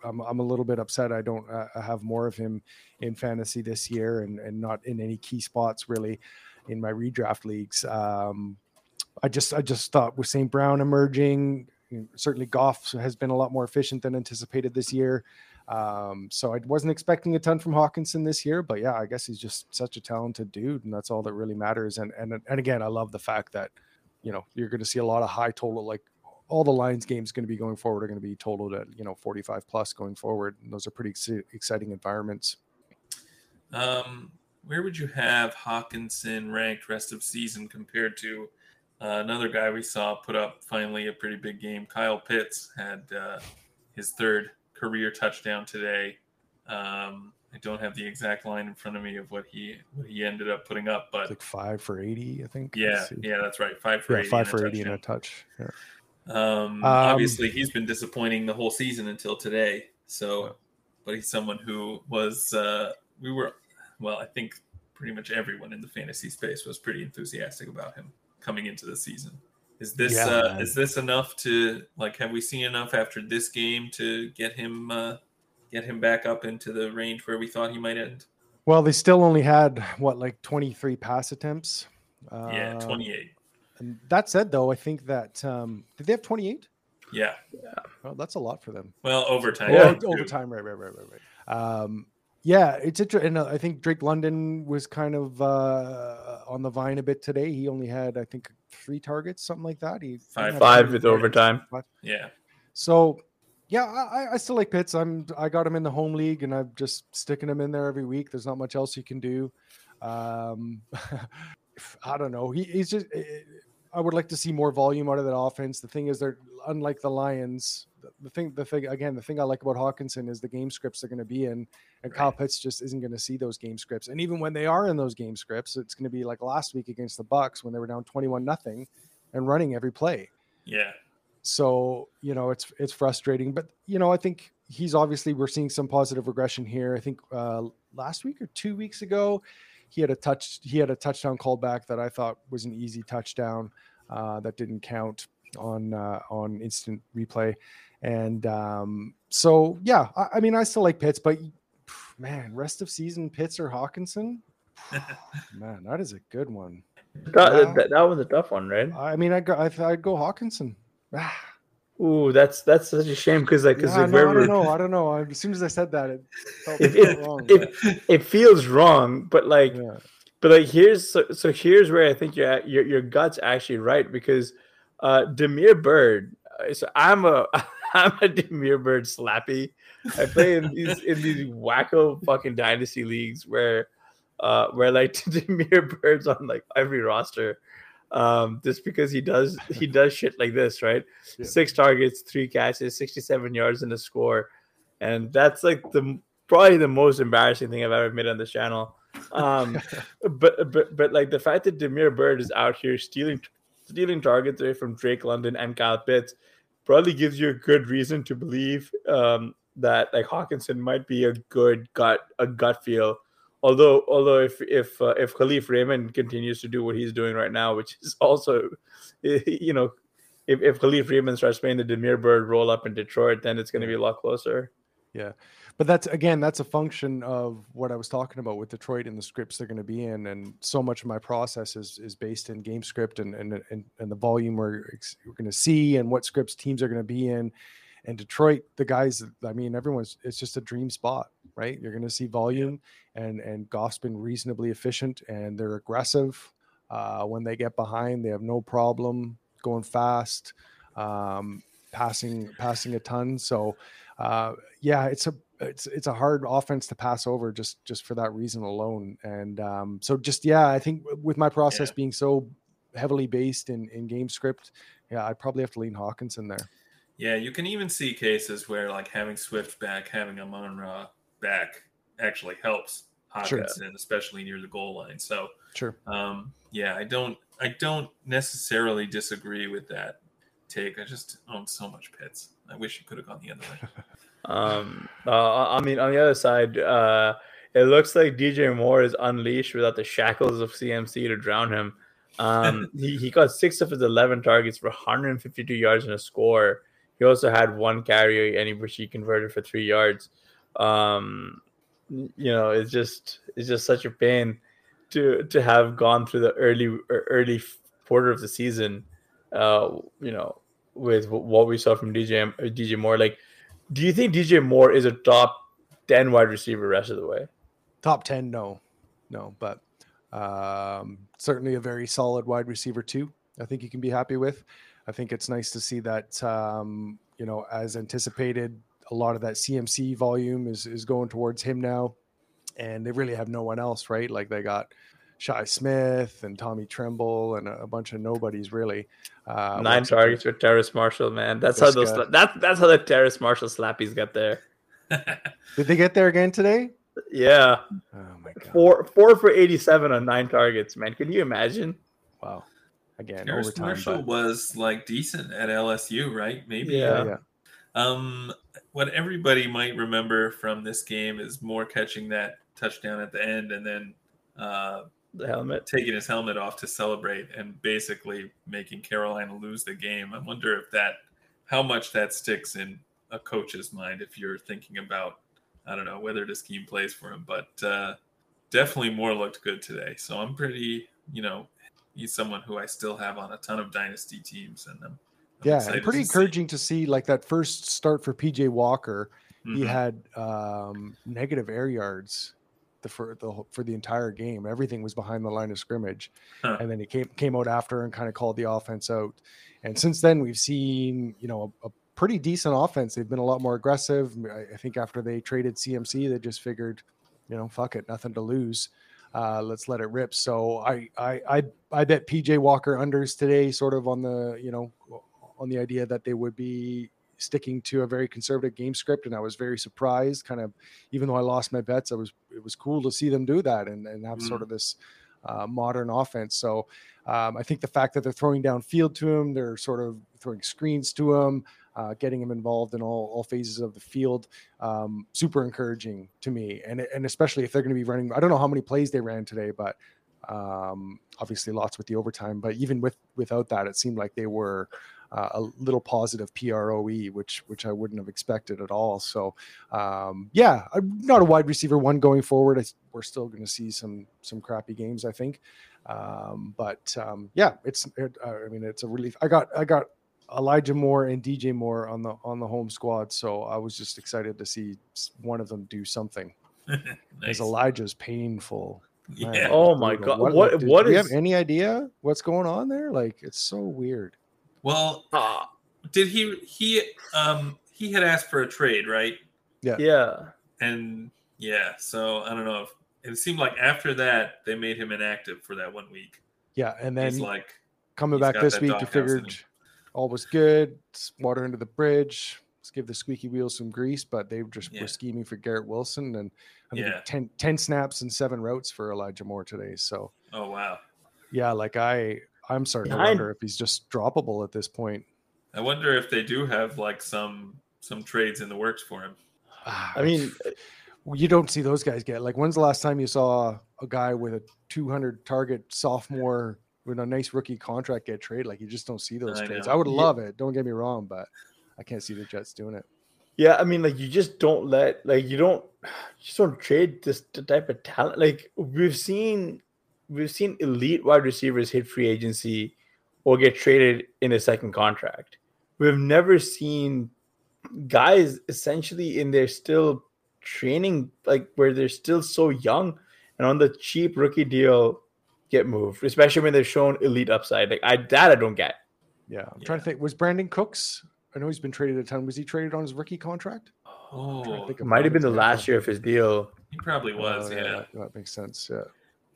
I'm, I'm a little bit upset I don't uh, have more of him in fantasy this year and, and not in any key spots really in my redraft leagues. Um, I just I just thought with St. Brown emerging, certainly Goff has been a lot more efficient than anticipated this year. Um, so I wasn't expecting a ton from Hockenson this year, but yeah, I guess he's just such a talented dude, and that's all that really matters. And and and again, I love the fact that you know you're going to see a lot of high total like all the Lions games going to be going forward are going to be totaled at you know 45 plus going forward. And those are pretty ex- exciting environments. Um, where would you have Hockenson ranked rest of season compared to uh, another guy we saw put up finally a pretty big game? Kyle Pitts had uh, his third career touchdown today. Um, I don't have the exact line in front of me of what he what he ended up putting up, but like five for eighty, I think. Yeah, yeah, that's right. Five for yeah, 80 five for eighty in a touch. Yeah. Um, um, obviously, he's been disappointing the whole season until today. So, but he's someone who was uh, we were well, I think pretty much everyone in the fantasy space was pretty enthusiastic about him coming into the season. Is this yeah, uh, is this enough to like? Have we seen enough after this game to get him uh, get him back up into the range where we thought he might end? Well, they still only had what like twenty three pass attempts. Yeah, twenty eight. And that said, though, I think that um, did they have 28? Yeah. Yeah. Well, that's a lot for them. Well, overtime. Yeah, overtime. Right, right, right, right, right. Um, yeah, it's interesting. And uh, I think Drake London was kind of uh, on the vine a bit today. He only had, I think, three targets, something like that. He five, five with overtime. Yeah. So, yeah, I, I still like Pitts. I'm I got him in the home league, and I'm just sticking him in there every week. There's not much else you can do. Um, I don't know. He, he's just. I would like to see more volume out of that offense. The thing is, they're unlike the Lions. The, the thing, the thing again, the thing I like about Hockenson is the game scripts they're going to be in, and right. Kyle Pitts just isn't going to see those game scripts. And even when they are in those game scripts, it's going to be like last week against the Bucks when they were down twenty-one nothing, and running every play. Yeah. So you know it's it's frustrating, but you know I think he's obviously we're seeing some positive regression here. I think uh, last week or two weeks ago, he had a touch he had a touchdown callback that I thought was an easy touchdown uh, that didn't count on uh, on instant replay, and um, so yeah, I, I, mean I still like Pitts, but man, rest of season Pitts or Hockenson, man, that is a good one. That, that, that was a tough one, right? I mean, I go I I'd go Hockenson. Ooh, that's that's such a shame because like, cause yeah, no, I don't know, I don't know. As soon as I said that, it felt it, it, wrong. It, it, feels wrong, but like, yeah. but like here's so, so here's where I think your your your gut's actually right because uh Damiere Byrd. Uh, so I'm a I'm a Damiere Byrd slappy. I play in these in these wacko fucking dynasty leagues where uh where like Damiere Byrd's on like every roster um, just because he does he does shit like this, right? Yeah. Six targets, three catches, sixty-seven yards in a score, and that's like the probably the most embarrassing thing I've ever made on this channel. Um, but but but like the fact that Damiere Byrd is out here stealing stealing targets away from Drake London and Kyle Pitts probably gives you a good reason to believe um, that like Hockenson might be a good gut a gut feel although although if if uh, if Kalif Raymond continues to do what he's doing right now, which is also, you know, if if Kalif Raymond starts playing the Damiere Byrd roll up in Detroit, then it's going to be a lot closer. Yeah, but that's again that's a function of what I was talking about with Detroit and the scripts they're going to be in, and so much of my process is is based in game script and and and, and the volume we're we're going to see and what scripts teams are going to be in. And Detroit, the guys, I mean, everyone's it's just a dream spot right? You're going to see volume, and and Goff's been reasonably efficient, and they're aggressive. Uh, when they get behind, they have no problem going fast, um, passing passing a ton. So, uh, yeah, it's a it's it's a hard offense to pass over just just for that reason alone. And um, so, just yeah, I think with my process yeah. being so heavily based in in game script, yeah, I'd probably have to lean Hockenson there. Yeah, you can even see cases where like having Swift back, having Amon Ra back actually helps Hockenson, sure. especially near the goal line. So sure. Um, yeah, I don't I don't necessarily disagree with that take. I just own so much Pitts. I wish you could have gone the other way. um, uh, I mean, on the other side, uh, it looks like DJ Moore is unleashed without the shackles of CMC to drown him. Um, he, he got six of his 11 targets for 152 yards and a score. He also had one carry, and he, which he converted for three yards um, you know, it's just it's just such a pain to to have gone through the early early quarter of the season. Uh, you know, with what we saw from DJ DJ Moore. Like, do you think DJ Moore is a top ten wide receiver rest of the way? Top ten, no, no, but um, certainly a very solid wide receiver too. I think you can be happy with. I think it's nice to see that um, you know, as anticipated, a lot of that CMC volume is is going towards him now, and they really have no one else, right? Like they got Shi Smith and Tommy Tremble and a, bunch of nobodies really. Uh, Nine targets with Terrace Marshall, man. That's how those that, that's how the Terrace Marshall slappies get there. Did they get there again today? Yeah. Oh my god. Four four for eighty seven on nine targets, man. Can you imagine? Wow. Again, Terrace overtime, Marshall but... was like decent at LSU, right? Maybe. Yeah. yeah. Um, what everybody might remember from this game is more catching that touchdown at the end and then uh, the helmet taking his helmet off to celebrate and basically making Carolina lose the game. I wonder if that how much that sticks in a coach's mind if you're thinking about I don't know whether to scheme plays for him, but uh, definitely more looked good today. So I'm pretty, you know, he's someone who I still have on a ton of dynasty teams, and I'm yeah, and pretty to encouraging see. to see like that first start for PJ Walker. Mm-hmm. He had um, negative air yards the for the for the entire game. Everything was behind the line of scrimmage, huh. and then he came came out after and kind of called the offense out. And since then, we've seen you know a, a pretty decent offense. They've been a lot more aggressive. I, I, think after they traded CMC, they just figured, you know, fuck it, nothing to lose. Uh, let's let it rip. So I I I, I bet PJ Walker unders today, sort of on the you know on the idea that they would be sticking to a very conservative game script and I was very surprised kind of even though I lost my bets I was it was cool to see them do that and, and have mm. sort of this uh, modern offense so um, I think the fact that they're throwing down field to him they're sort of throwing screens to him uh, getting him involved in all, all phases of the field um, super encouraging to me and, and especially if they're going to be running I don't know how many plays they ran today but um, obviously lots with the overtime but even with without that it seemed like they were uh, a little positive PROE, which which I wouldn't have expected at all. So, um, yeah, I'm not a wide receiver one going forward. I, we're still going to see some some crappy games, I think. Um, but um, yeah, it's it, uh, I mean it's a relief. I got I got Elijah Moore and DJ Moore on the on the home squad, so I was just excited to see one of them do something. nice. Elijah's painful. Yeah. oh my god. What what, did, what do is... you have any idea what's going on there? Like it's so weird. Well, uh, did he he um he had asked for a trade, right? Yeah. Yeah. And yeah, so I don't know if it seemed like after that they made him inactive for that one week. Yeah, and then he's like coming back this week, you figured all was good. Water under the bridge. Let's give the squeaky wheels some grease, but they just yeah. were scheming for Garrett Wilson and I think yeah. 10, 10 snaps and seven routes for Elijah Moore today. So oh wow. Yeah, like I I'm starting to wonder if he's just droppable at this point. I wonder if they do have like some some trades in the works for him. Ah, I mean, you don't see those guys get like. When's the last time you saw a guy with a 200 target sophomore with a nice rookie contract get traded? Like you just don't see those I trades. Know. I would love it. Don't get me wrong, but I can't see the Jets doing it. Yeah, I mean, like you just don't let like you don't you just don't trade this type of talent. Like we've seen we've seen elite wide receivers hit free agency or get traded in a second contract. We've never seen guys essentially in their still training, like where they're still so young and on the cheap rookie deal get moved, especially when they've shown elite upside. Like I that I don't get. Yeah, I'm yeah. trying to think. Was Brandin Cooks? I know he's been traded a ton. Was he traded on his rookie contract? Oh, it might have been the last year of his deal. He probably was. Oh, yeah, yeah. That, that makes sense. Yeah.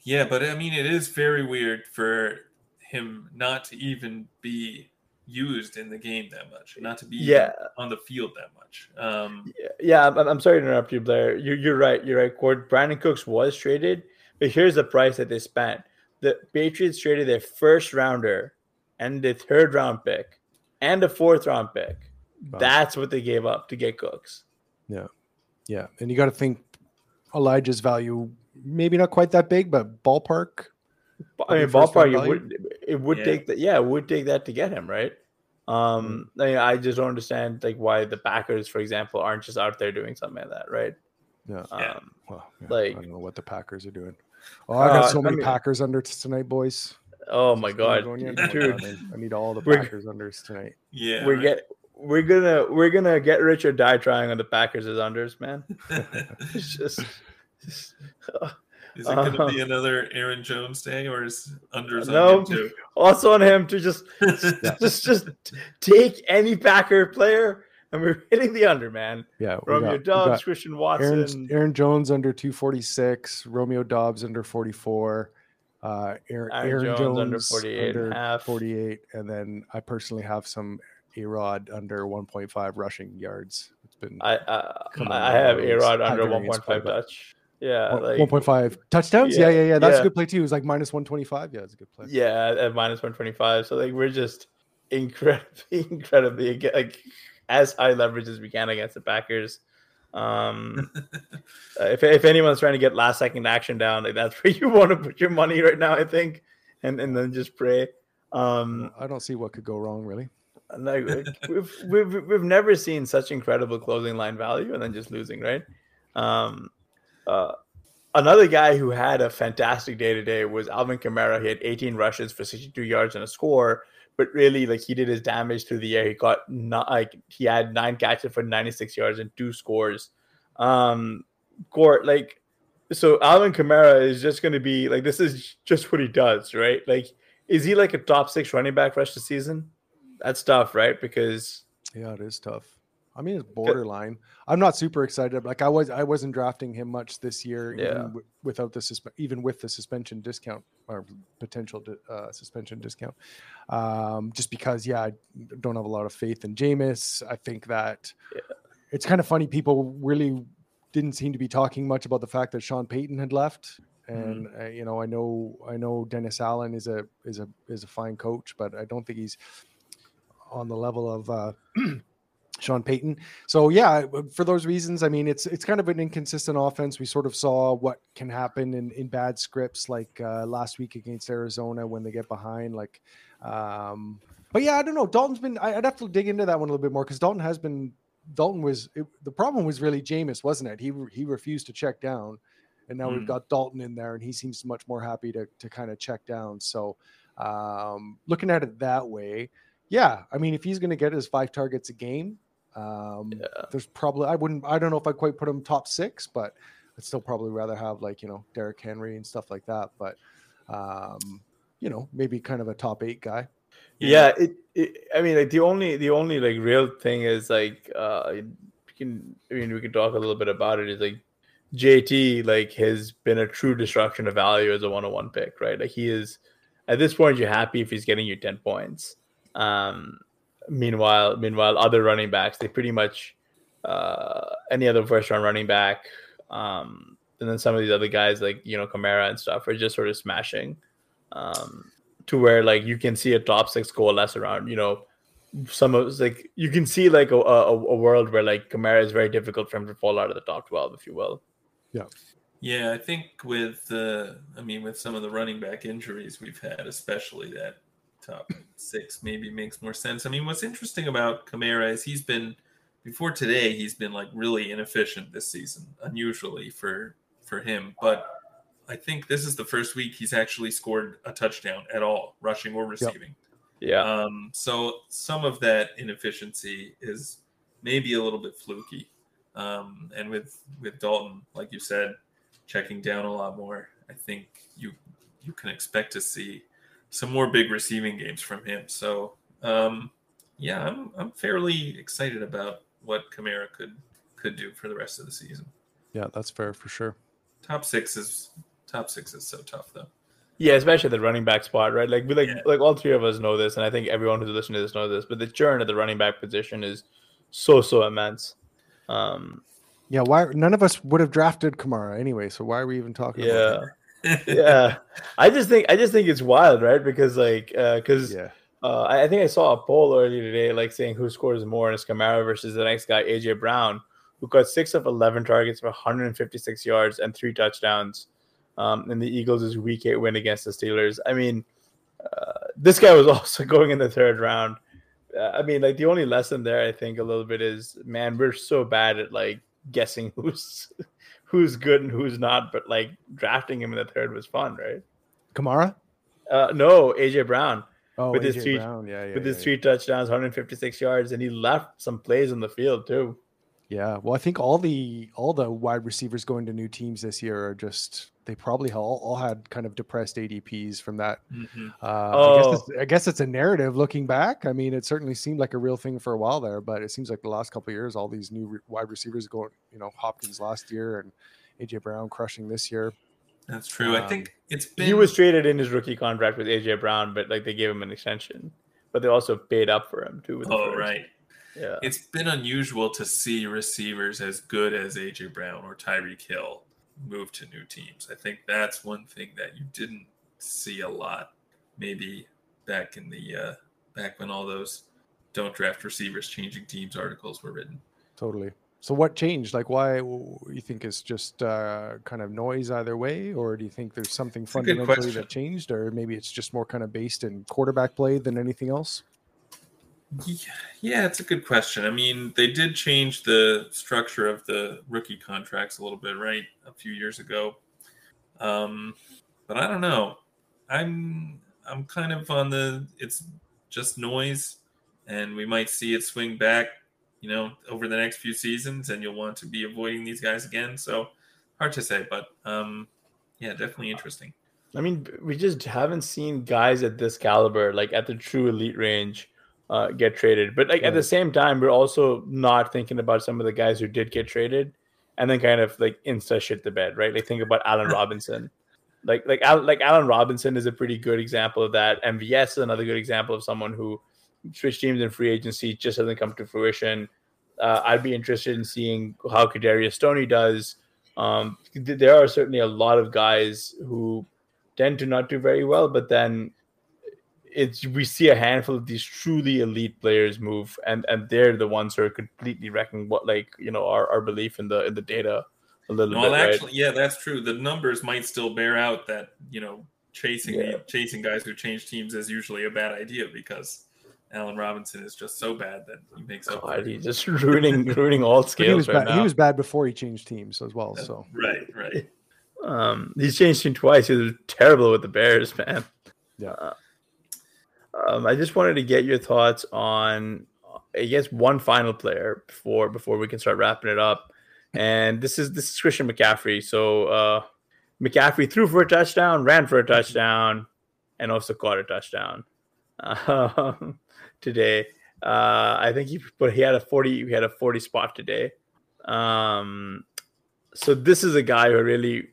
Yeah, but I mean, it is very weird for him not to even be used in the game that much, not to be yeah. on the field that much. Um, yeah, yeah I'm, I'm, sorry to interrupt you, Blair. You're, you're right. You're right. Cord Brandin Cooks was traded, but here's the price that they spent. The Patriots traded their first rounder and the third round pick and a fourth round pick. Wow. That's what they gave up to get Cooks. Yeah. Yeah. And you got to think Elijah's value maybe not quite that big, but ballpark. I mean, ballpark. It would it would yeah. take that. Yeah, it would take that to get him right. Um, mm-hmm. I, mean, I just don't understand like why the Packers, for example, aren't just out there doing something like that, right? Yeah. Um, well, yeah, like I don't know what the Packers are doing. Oh, I got uh, so many I mean, Packers under tonight, boys. Oh my god, dude! I need all the Packers unders tonight. Yeah, we right. get we're gonna we're gonna get rich or die trying on the Packers as unders, man. it's just is it going to be another Aaron Jones day, or is unders no, on him too? Also on him to just just just take any Packer player, and we're hitting the under, man. Yeah, Romeo got, Doubs, Christian Watson, Aaron, Aaron, Jones under two forty six, Romeo Doubs under forty four. Uh, Aaron, Aaron, Jones, Jones, under 48 under and 48 and then I personally have some A Rod under 1.5 rushing yards. It's been I uh, I have A Rod under 1.5 touch. Yeah, like, 1.5 touchdowns. Yeah, yeah, yeah. yeah. That's yeah. a good play too. It was like minus 125. Yeah, it's a good play. Yeah, at minus 125. So like we're just incredibly, incredibly like as high leverage as we can against the Packers. Um, uh, if if anyone's trying to get last second action down, like that's where you want to put your money right now, I think, and and then just pray. Um, I don't see what could go wrong, really. Like we've we've we've never seen such incredible closing line value and then just losing, right? Um, uh, another guy who had a fantastic day today was Alvin Kamara. He had 18 rushes for 62 yards and a score, but really, like he did his damage through the air. He got not like he had nine catches for 96 yards and two scores. Um, Court like so Alvin Kamara is just going to be like this is just what he does, right? Like, is he like a top six running back of the season? That's tough, right? Because yeah, it is tough. I mean, it's borderline. I'm not super excited. Like I was, I wasn't drafting him much this year, Yeah. even w- without the suspe- even with the suspension discount or potential di- uh, suspension discount. Um, just because, yeah, I don't have a lot of faith in Jameis. I think that it's kind of funny. People really didn't seem to be talking much about the fact that Sean Payton had left. And uh, you know, I know, I know Dennis Allen is a is a is a fine coach, but I don't think he's on the level of uh, Sean Payton. So yeah, for those reasons, I mean, it's it's kind of an inconsistent offense. We sort of saw what can happen in in bad scripts, like uh, last week against Arizona when they get behind. Like, um, but yeah, I don't know. Dalton's been. I, I'd have to dig into that one a little bit more because Dalton has been. Dalton was it, the problem was really Jameis, wasn't it? He he refused to check down, and now Mm. we've got Dalton in there, and he seems much more happy to to kind of check down. So, um, looking at it that way, yeah, I mean, if he's going to get his five targets a game, um, Yeah. there's probably I wouldn't I don't know if I quite put him top six, but I'd still probably rather have like you know Derrick Henry and stuff like that. But um, you know, maybe kind of a top eight guy. Yeah, it, it. I mean, like the only the only like real thing is like uh, we can. I mean, we can talk a little bit about it. Is like JT like has been a true destruction of value as a one on one pick, right? Like he is at this point. You're happy if he's getting you ten points. Um, meanwhile, meanwhile, other running backs they pretty much uh, any other first round running back. Um, and then some of these other guys like you know Kamara and stuff are just sort of smashing. Um, to where like you can see a top six coalesce around. You know, some of it's like you can see like a, a, a world where like Kamara is very difficult for him to fall out of the top twelve, if you will. Yeah. Yeah, I think with uh, I mean with some of the running back injuries we've had, especially that top six maybe makes more sense. I mean, what's interesting about Kamara is he's been before today he's been like really inefficient this season, unusually for for him. But I think this is the first week he's actually scored a touchdown at all, rushing or receiving. Yeah, Um, so some of that inefficiency is maybe a little bit fluky. Um, and with with Dalton, like you said, checking down a lot more, I think you you can expect to see some more big receiving games from him. So um, yeah, I'm I'm fairly excited about what Kamara could could do for the rest of the season. Yeah, that's fair for sure. Top six is top six is so tough though. yeah, especially the running back spot, right? Like we like Yeah. like all three of us know this, and I think everyone who's listening to this knows this. But the churn at the running back position is so so immense. Um, Yeah, why none of us would have drafted Kamara anyway, so why are we even talking yeah, about him? Yeah. I just think I just think it's wild, right? Because like because Yeah. Uh, I I think I saw a poll earlier today, like saying who scores more, and it's Kamara versus the next guy, AJ Brown, who got six of eleven targets for 156 yards and three touchdowns. Um, in the Eagles' Week Eight win against the Steelers. I mean, uh, this guy was also going in the third round. Uh, I mean, like the only lesson there, I think, a little bit is, man, we're so bad at like guessing who's who's good and who's not. But like drafting him in the third was fun, right? Kamara? Uh, no, AJ Brown Oh, With his three- Brown. Yeah, yeah. with his yeah, three touchdowns, 156 yards, and he left some plays on the field too. Yeah, well, I think all the all the wide receivers going to new teams this year are just they probably all, all had kind of depressed ADPs from that. Mhm. Uh, I, Oh. guess it's, I guess it's a narrative looking back. I mean, it certainly seemed like a real thing for a while there, but it seems like the last couple of years, all these new re- wide receivers going, you know, Hopkins last year and AJ Brown crushing this year. That's true. I Um, think it's been He was traded in his rookie contract with AJ Brown, but like they gave him an extension, but they also paid up for him too. With Oh first. right. Yeah, It's been unusual to see receivers as good as AJ Brown or Tyreek Hill move to new teams. I think that's one thing that you didn't see a lot, maybe back in the uh, back when all those "don't draft receivers changing teams" articles were written. Totally. So what changed? Like, why you think it's just uh, kind of noise either way, or do you think there's something fundamentally that changed, or maybe it's just more kind of based in quarterback play than anything else? Yeah, it's a good question. I mean, they did change the structure of the rookie contracts a little bit, right? A few years ago. Um, but I don't know. I'm I'm kind of on the it's just noise and we might see it swing back, you know, over the next few seasons and you'll want to be avoiding these guys again. So hard to say, but um yeah, definitely interesting. I mean, we just haven't seen guys at this caliber, like at the true elite range, uh, get traded. But like at the same time, we're also not thinking about some of the guys who did get traded and then kind of like insta shit the bed, right? Like think about Allen Robinson. Like like Al- like Allen Robinson is a pretty good example of that. MVS is another good example of someone who switched teams in free agency just hasn't come to fruition. Uh, I'd be interested in seeing how Kadarius Toney does. Um, th- there are certainly a lot of guys who tend to not do very well, but then it's we see a handful of these truly elite players move, and and they're the ones who are completely wrecking what like you know our, our belief in the in the data a little No, bit. well, right? actually, yeah, that's true. The numbers might still bear out that you know chasing Yeah. the, chasing guys who change teams is usually a bad idea because Allen Robinson is just so bad that he makes up. God, he's just ruining ruining all But scales he was right bad. now. He was bad before he changed teams as well. So Right, right. Um, he's changed team twice. He was terrible with the Bears, man. Yeah. Uh, um, I just wanted to get your thoughts on, I guess, one final player before before we can start wrapping it up. And this is this is Christian McCaffrey. So uh, McCaffrey threw for a touchdown, ran for a touchdown, and also caught a touchdown um, today. Uh, I think he but he had a forty he had a forty spot today. Um, so this is a guy who really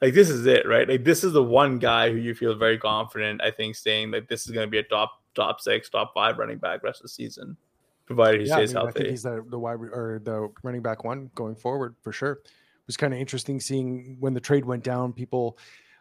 like this is it, right? Like this is the one guy who you feel very confident. I think saying that this is going to be a top top six, top five running back rest of the season, provided he yeah, I, stays mean, I think he's the the wide or the running back one going forward for sure. It was kind of interesting seeing when the trade went down, people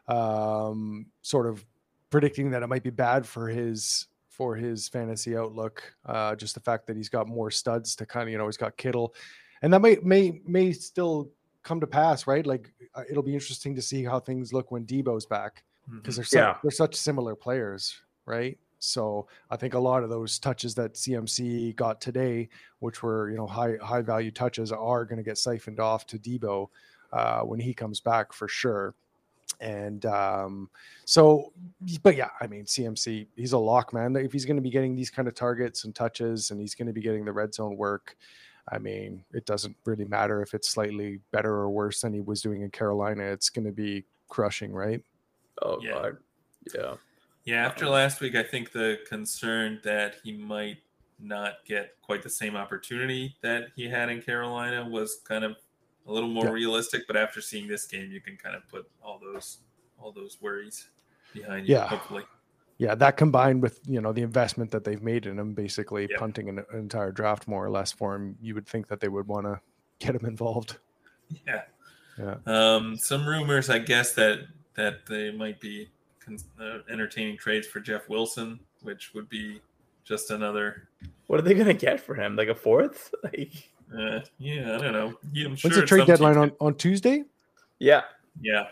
um, sort of predicting that it might be bad for his for his fantasy outlook. Uh, just the fact that he's got more studs to kind of you know he's got Kittle, and that may may may still come to pass, right? Like uh, it'll be interesting to see how things look when Deebo's back because Mhm. they're such, Yeah. they're such similar players, right? So I think a lot of those touches that CMC got today, which were you know high high value touches, are going to get siphoned off to Debo uh, when he comes back for sure. And um, so, but yeah, I mean CMC, he's a lock man. If he's going to be getting these kind of targets and touches, and he's going to be getting the red zone work, I mean, it doesn't really matter if it's slightly better or worse than he was doing in Carolina. It's going to be crushing, right? oh Yeah. god, yeah. Yeah, after last week, I think the concern that he might not get quite the same opportunity that he had in Carolina was kind of a little more Yeah. realistic. But after seeing this game, you can kind of put all those all those worries behind you. Yeah. Hopefully, yeah, that combined with you know the investment that they've made in him, basically Yeah. punting an, an entire draft more or less for him, you would think that they would want to get him involved. yeah. Yeah. Um, some rumors, I guess that that they might be con- uh, entertaining trades for Jeff Wilson, which would be just another. What are they gonna get for him? Like a fourth? Like Uh, yeah, I don't know. Yeah, I'm When's sure the trade deadline teams- on, on Tuesday? yeah, Yeah,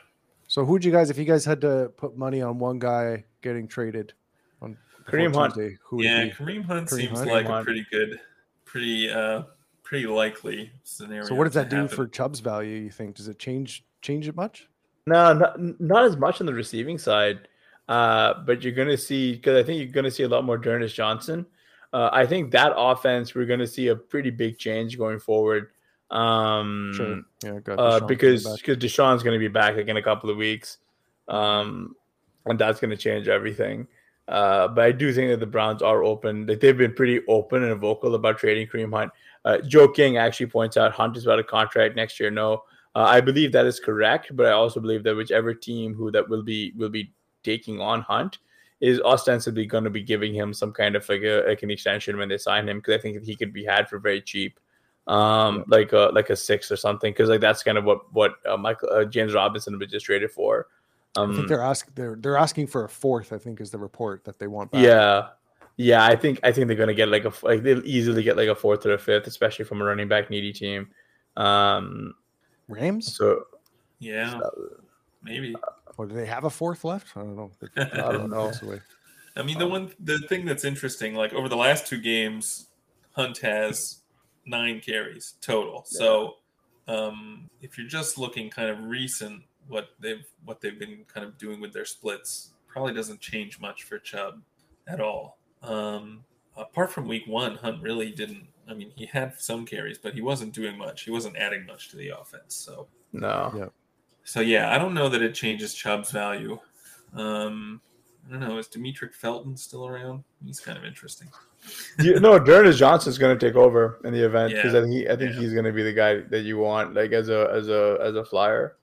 So who'd you guys, if you guys had to put money on one guy getting traded on Kareem Hunt. Tuesday, who yeah. Kareem Hunt Kareem seems Hunt? like Kareem a pretty good, pretty uh, pretty likely scenario. So what does that do happen. for Chubb's value? You think does it change change it much? no, not, not as much on the receiving side. Uh, but you're gonna see because I think you're gonna see a lot more D'Ernest Johnson. Uh, I think that offense we're gonna see a pretty big change going forward. Um, Sure. Yeah, got uh, because because Deshaun's going to be back like in a couple of weeks, um, and that's going to change everything. Uh, but I do think that the Browns are open. Like they've been pretty open and vocal about trading Kareem Hunt. Uh, Joe King actually points out Hunt is about a contract next year. No, uh, I believe that is correct, but I also believe that whichever team who that will be will be taking on Hunt is ostensibly going to be giving him some kind of like, a, like an extension when they sign him because I think that he could be had for very cheap um like a like a six or something because like that's kind of what what uh, michael uh, james robinson was just traded for I um think they're asking they're they're asking for a fourth. I think is the report that they want. Back. yeah yeah i think i think they're gonna get like a like they'll easily get like a fourth or a fifth especially from a running back needy team um Rams. so Yeah, maybe. Or do they have a fourth left? I don't know. I don't know. That's the. I mean, the one the thing that's interesting, like over the last two games, Hunt has nine carries total. So, um, if you're just looking kind of recent, what they've what they've been kind of doing with their splits probably doesn't change much for Chubb at all. Um, apart from week one, Hunt really didn't. I mean, he had some carries, but he wasn't doing much. He wasn't adding much to the offense. So, no Yeah. so yeah, I don't know that it changes Chubb's value. Um, I don't know. Is Demetric Felton still around? He's kind of interesting. you, no, D'Ernest Johnson's going to take over in the event because Yeah. I think he, I think Yeah. he's going to be the guy that you want, like as a as a as a flyer.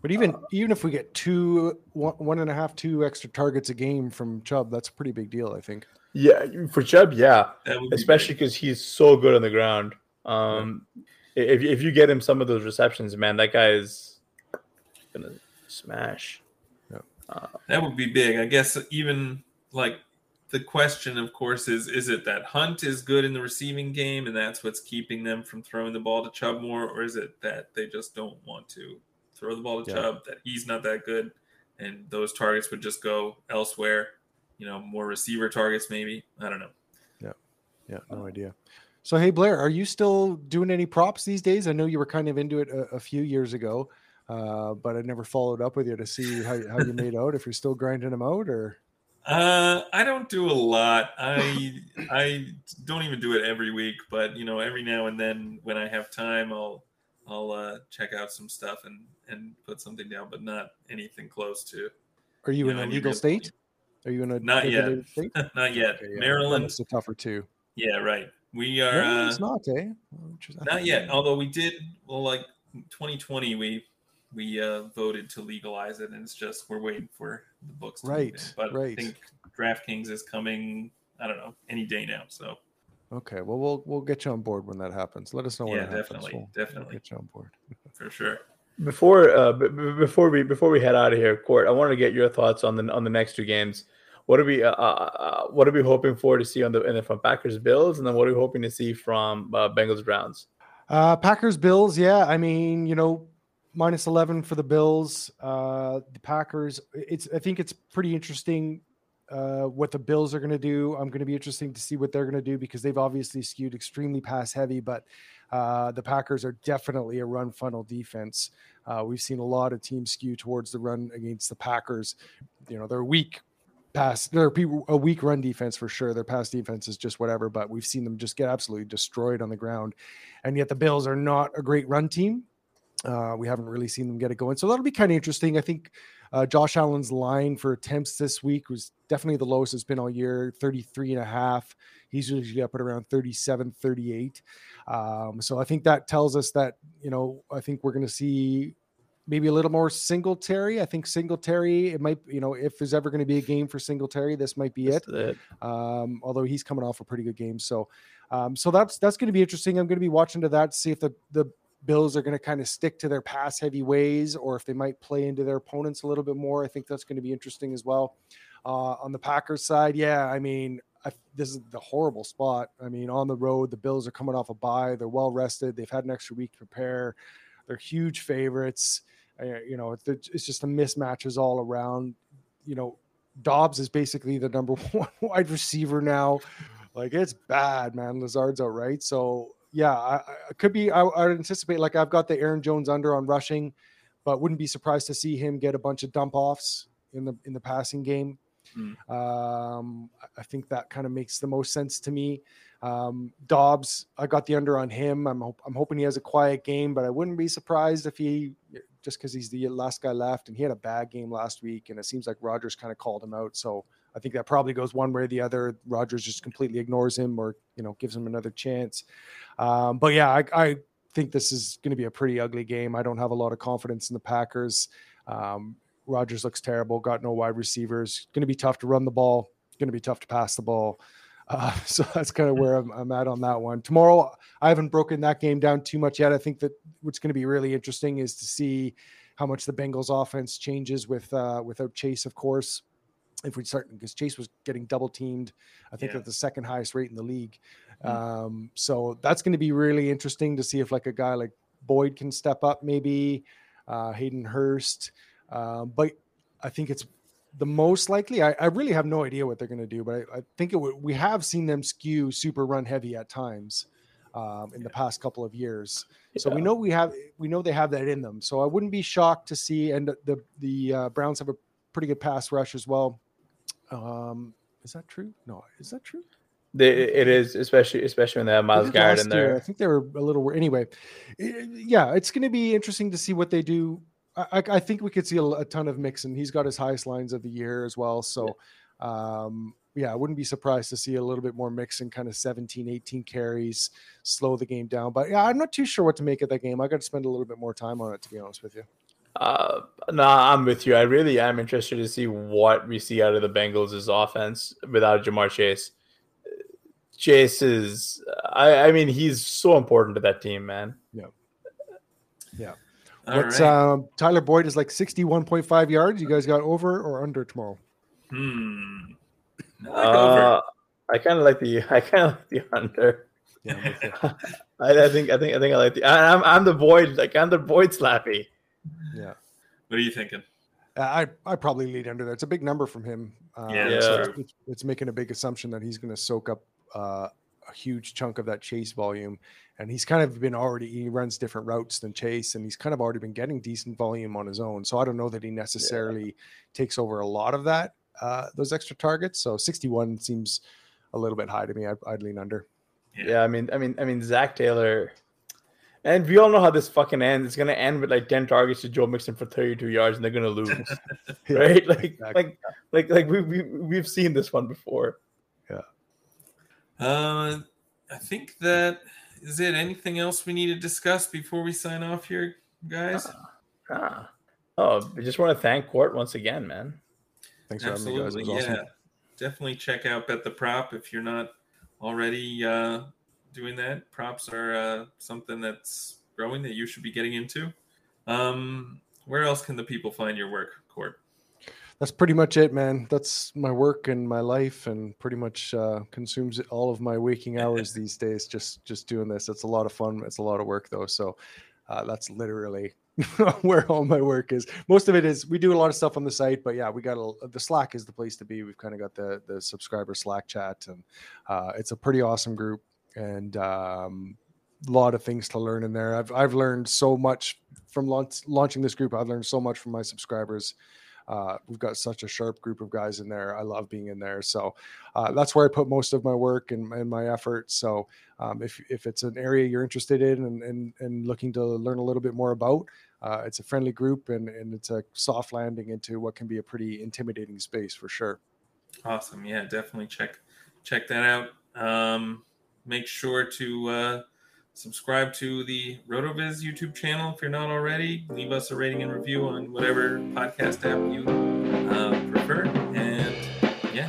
But even even if we get two one, one and a half two extra targets a game from Chubb, that's a pretty big deal. I think. Yeah, for Chubb, yeah, be especially because he's so good on the ground. Um, if if you get him some of those receptions, man, that guy is gonna smash. that would be big. I guess even like the question, of course, is is it that Hunt is good in the receiving game and that's what's keeping them from throwing the ball to Chubb more, or is it that they just don't want to throw the ball to Yeah. Chubb, that he's not that good, and those targets would just go elsewhere? You know, more receiver targets, maybe. I don't know. Yeah, yeah, no idea. So hey Blair, are you still doing any props these days? I know you were kind of into it a, a few years ago, uh, but I never followed up with you to see how, how you made out. If you're still grinding them out, or Uh, I don't do a lot. I I don't even do it every week, but you know, every now and then when I have time, I'll I'll uh, check out some stuff and and put something down, but not anything close to. are you You in know, a legal state? Are you in a Not yet. state? not yet. Okay, yeah. Maryland, That's a tougher too. yeah, right. We are No, uh, it's not, eh? Not yet. Although we did, well, like 2020, we we uh, voted to legalize it, and it's just we're waiting for the books. To Right. But right. I think DraftKings is coming. I don't know any day now. So Okay, well we'll we'll get you on board when that happens. Let us know when Yeah, it happens. definitely, We'll- we'll definitely. get you on board. for sure. Before uh, b- before we before we head out of here, Court, I wanted to get your thoughts on the on the next two games. What are we uh, uh, uh, what are we hoping for to see on the in the from Packers Bills, and then what are we hoping to see from uh, Bengals Browns? Uh, Packers Bills, yeah. I mean, you know, minus eleven for the Bills. The Packers. It's. I think it's pretty interesting. Uh, what the Bills are going to do. I'm going to be interesting to see what they're going to do because they've obviously skewed extremely pass heavy, but uh, the Packers are definitely a run funnel defense. Uh, we've seen a lot of teams skew towards the run against the Packers. You know, they're weak pass. They're a weak run defense for sure. Their pass defense is just whatever, but we've seen them just get absolutely destroyed on the ground. And yet the Bills are not a great run team. Uh, we haven't really seen them get it going. So that'll be kind of interesting. I think uh, Josh Allen's line for attempts this week was definitely the lowest it's been all year 33 and a half. He's usually up at around 37, 38. Um, so I think that tells us that, you know, I think we're going to see maybe a little more Singletary. I think Singletary, it might, you know, if there's ever going to be a game for Singletary, this might be it it. um, although he's coming off a pretty good game. So, um, so that's that's going to be interesting. I'm going to be watching to that see if the the Bills are going to kind of stick to their pass heavy ways or if they might play into their opponents a little bit more. I think that's going to be interesting as well. Uh, on the Packers side, yeah, I mean, I, this is the horrible spot. I mean, on the road, the Bills are coming off a bye. They're well rested. They've had an extra week to prepare. They're huge favorites. Uh, you know, it's, just the mismatches all around. You know, Doubs is basically the number one wide receiver now. Like it's bad, man. Lazard's out right. So yeah, I, I could be. I, I would anticipate like I've got the Aaron Jones under on rushing, but wouldn't be surprised to see him get a bunch of dump offs in the in the passing game. Hmm. Um, I- think that kind of makes the most sense to me. Um, Doubs, I got the under on him. I'm hop- I'm hoping he has a quiet game, but I wouldn't be surprised if he just because he's the last guy left and he had a bad game last week, and it seems like Rodgers kind of called him out. So I think that probably goes one way or the other. Rodgers just completely ignores him or you know gives him another chance. Um, but yeah, I, I think this is going to be a pretty ugly game. I don't have a lot of confidence in the Packers. Um, Rodgers looks terrible. Got no wide receivers. Going to be tough to run the ball. Going to be tough to pass the ball. Uh, so that's kind of where I'm, I'm at on that one. Tomorrow, I haven't broken that game down too much yet. I think that what's going to be really interesting is to see how much the Bengals offense changes with uh, without Chase, of course. If we start because Chase was getting double teamed, I think Yeah. at the second highest rate in the league. Mhm. Um, so that's going to be really interesting to see if like a guy like Boyd can step up, maybe uh, Hayden Hurst. Um, but I think it's the most likely. I, I really have no idea what they're going to do, but I, I think it would. We have seen them skew super run heavy at times um, in the past couple of years. So we know we have we know they have that in them. So I wouldn't be shocked to see. And the the, the uh, Browns have a pretty good pass rush as well. Um, is that true? No, is that true? They, it is especially especially when they have Myles Garrett in year, I think they were a little. Anyway, i- yeah, it's going to be interesting to see what they do. I, I, think we could see a, a ton of Mixon. He's got his highest lines of the year as well. So, um, yeah, I wouldn't be surprised to see a little bit more Mixon kind of 17, 18 carries, slow the game down. But yeah, I'm not too sure what to make of that game. I got to spend a little bit more time on it, to be honest with you. Uh, no, I'm with you. I really am interested to see what we see out of the Bengals' offense without Ja'Marr Chase. Chase is, I, I mean, he's so important to that team, man. Yeah. Yeah. All What's right. um, Tyler Boyd is like 61.5 yards. You guys got over or under tomorrow? Hmm. I like over. Uh, I kind of like the, I kind of like the under. Yeah. I'm with you. I, I think, I think, I think I like the. I, I'm, I'm the Boyd, like I'm the Boyd slappy. Yeah. What are you thinking? Uh, I I probably lead under there. It's a big number from him. Uh, Yeah, that's so true. it's, it's making a big assumption that he's going to soak up uh, a huge chunk of that chase volume, and he's kind of been already. He runs different routes than Chase, and he's kind of already been getting decent volume on his own. So I don't know that he necessarily takes over a lot of that uh, those extra targets. So 61 seems a little bit high to me. I'd, I'd lean under. Yeah, I mean, I mean, I mean, Zac Taylor, and we all know how this fucking ends. It's gonna end with like ten targets to Joe Mixon for thirty-two yards, and they're gonna lose, Yeah, right? Like, exactly. like, like, like we we we've seen this one before. Yeah. Uh, I think that is it. Anything else we need to discuss before we sign off here, guys? Ah. Oh, I just want to thank Court once again, man. Thanks for having me, guys. It was yeah. awesome. Definitely check out Bet the Prop if you're not already uh, doing that. Props are uh, something that's growing that you should be getting into. Um, where else can the people find your work, Court? that's pretty much it man. That's my work and my life and pretty much uh, consumes all of my waking hours these days just just doing this. It's a lot of fun. It's a lot of work though. So uh, that's literally where all my work is. Most of it is we do a lot of stuff on the site but yeah we got a, the slack is the place to be. We've kind of got the the subscriber slack chat and uh, it's a pretty awesome group and um, a lot of things to learn in there i've, I've learned so much from launch, launching this group i've learned so much from my subscribers uh, we've got such a sharp group of guys in there. I love being in there. So uh, that's where I put most of my work and, and my effort. So um, if, if it's an area you're interested in and, and, and looking to learn a little bit more about, uh, it's a friendly group and, and it's a soft landing into what can be a pretty intimidating space for sure. Awesome. Yeah, definitely check check that out. Um, make sure to uh, subscribe to the RotoViz YouTube channel if you're not already. Leave us a rating and review on whatever podcast app you uh, prefer. And yeah,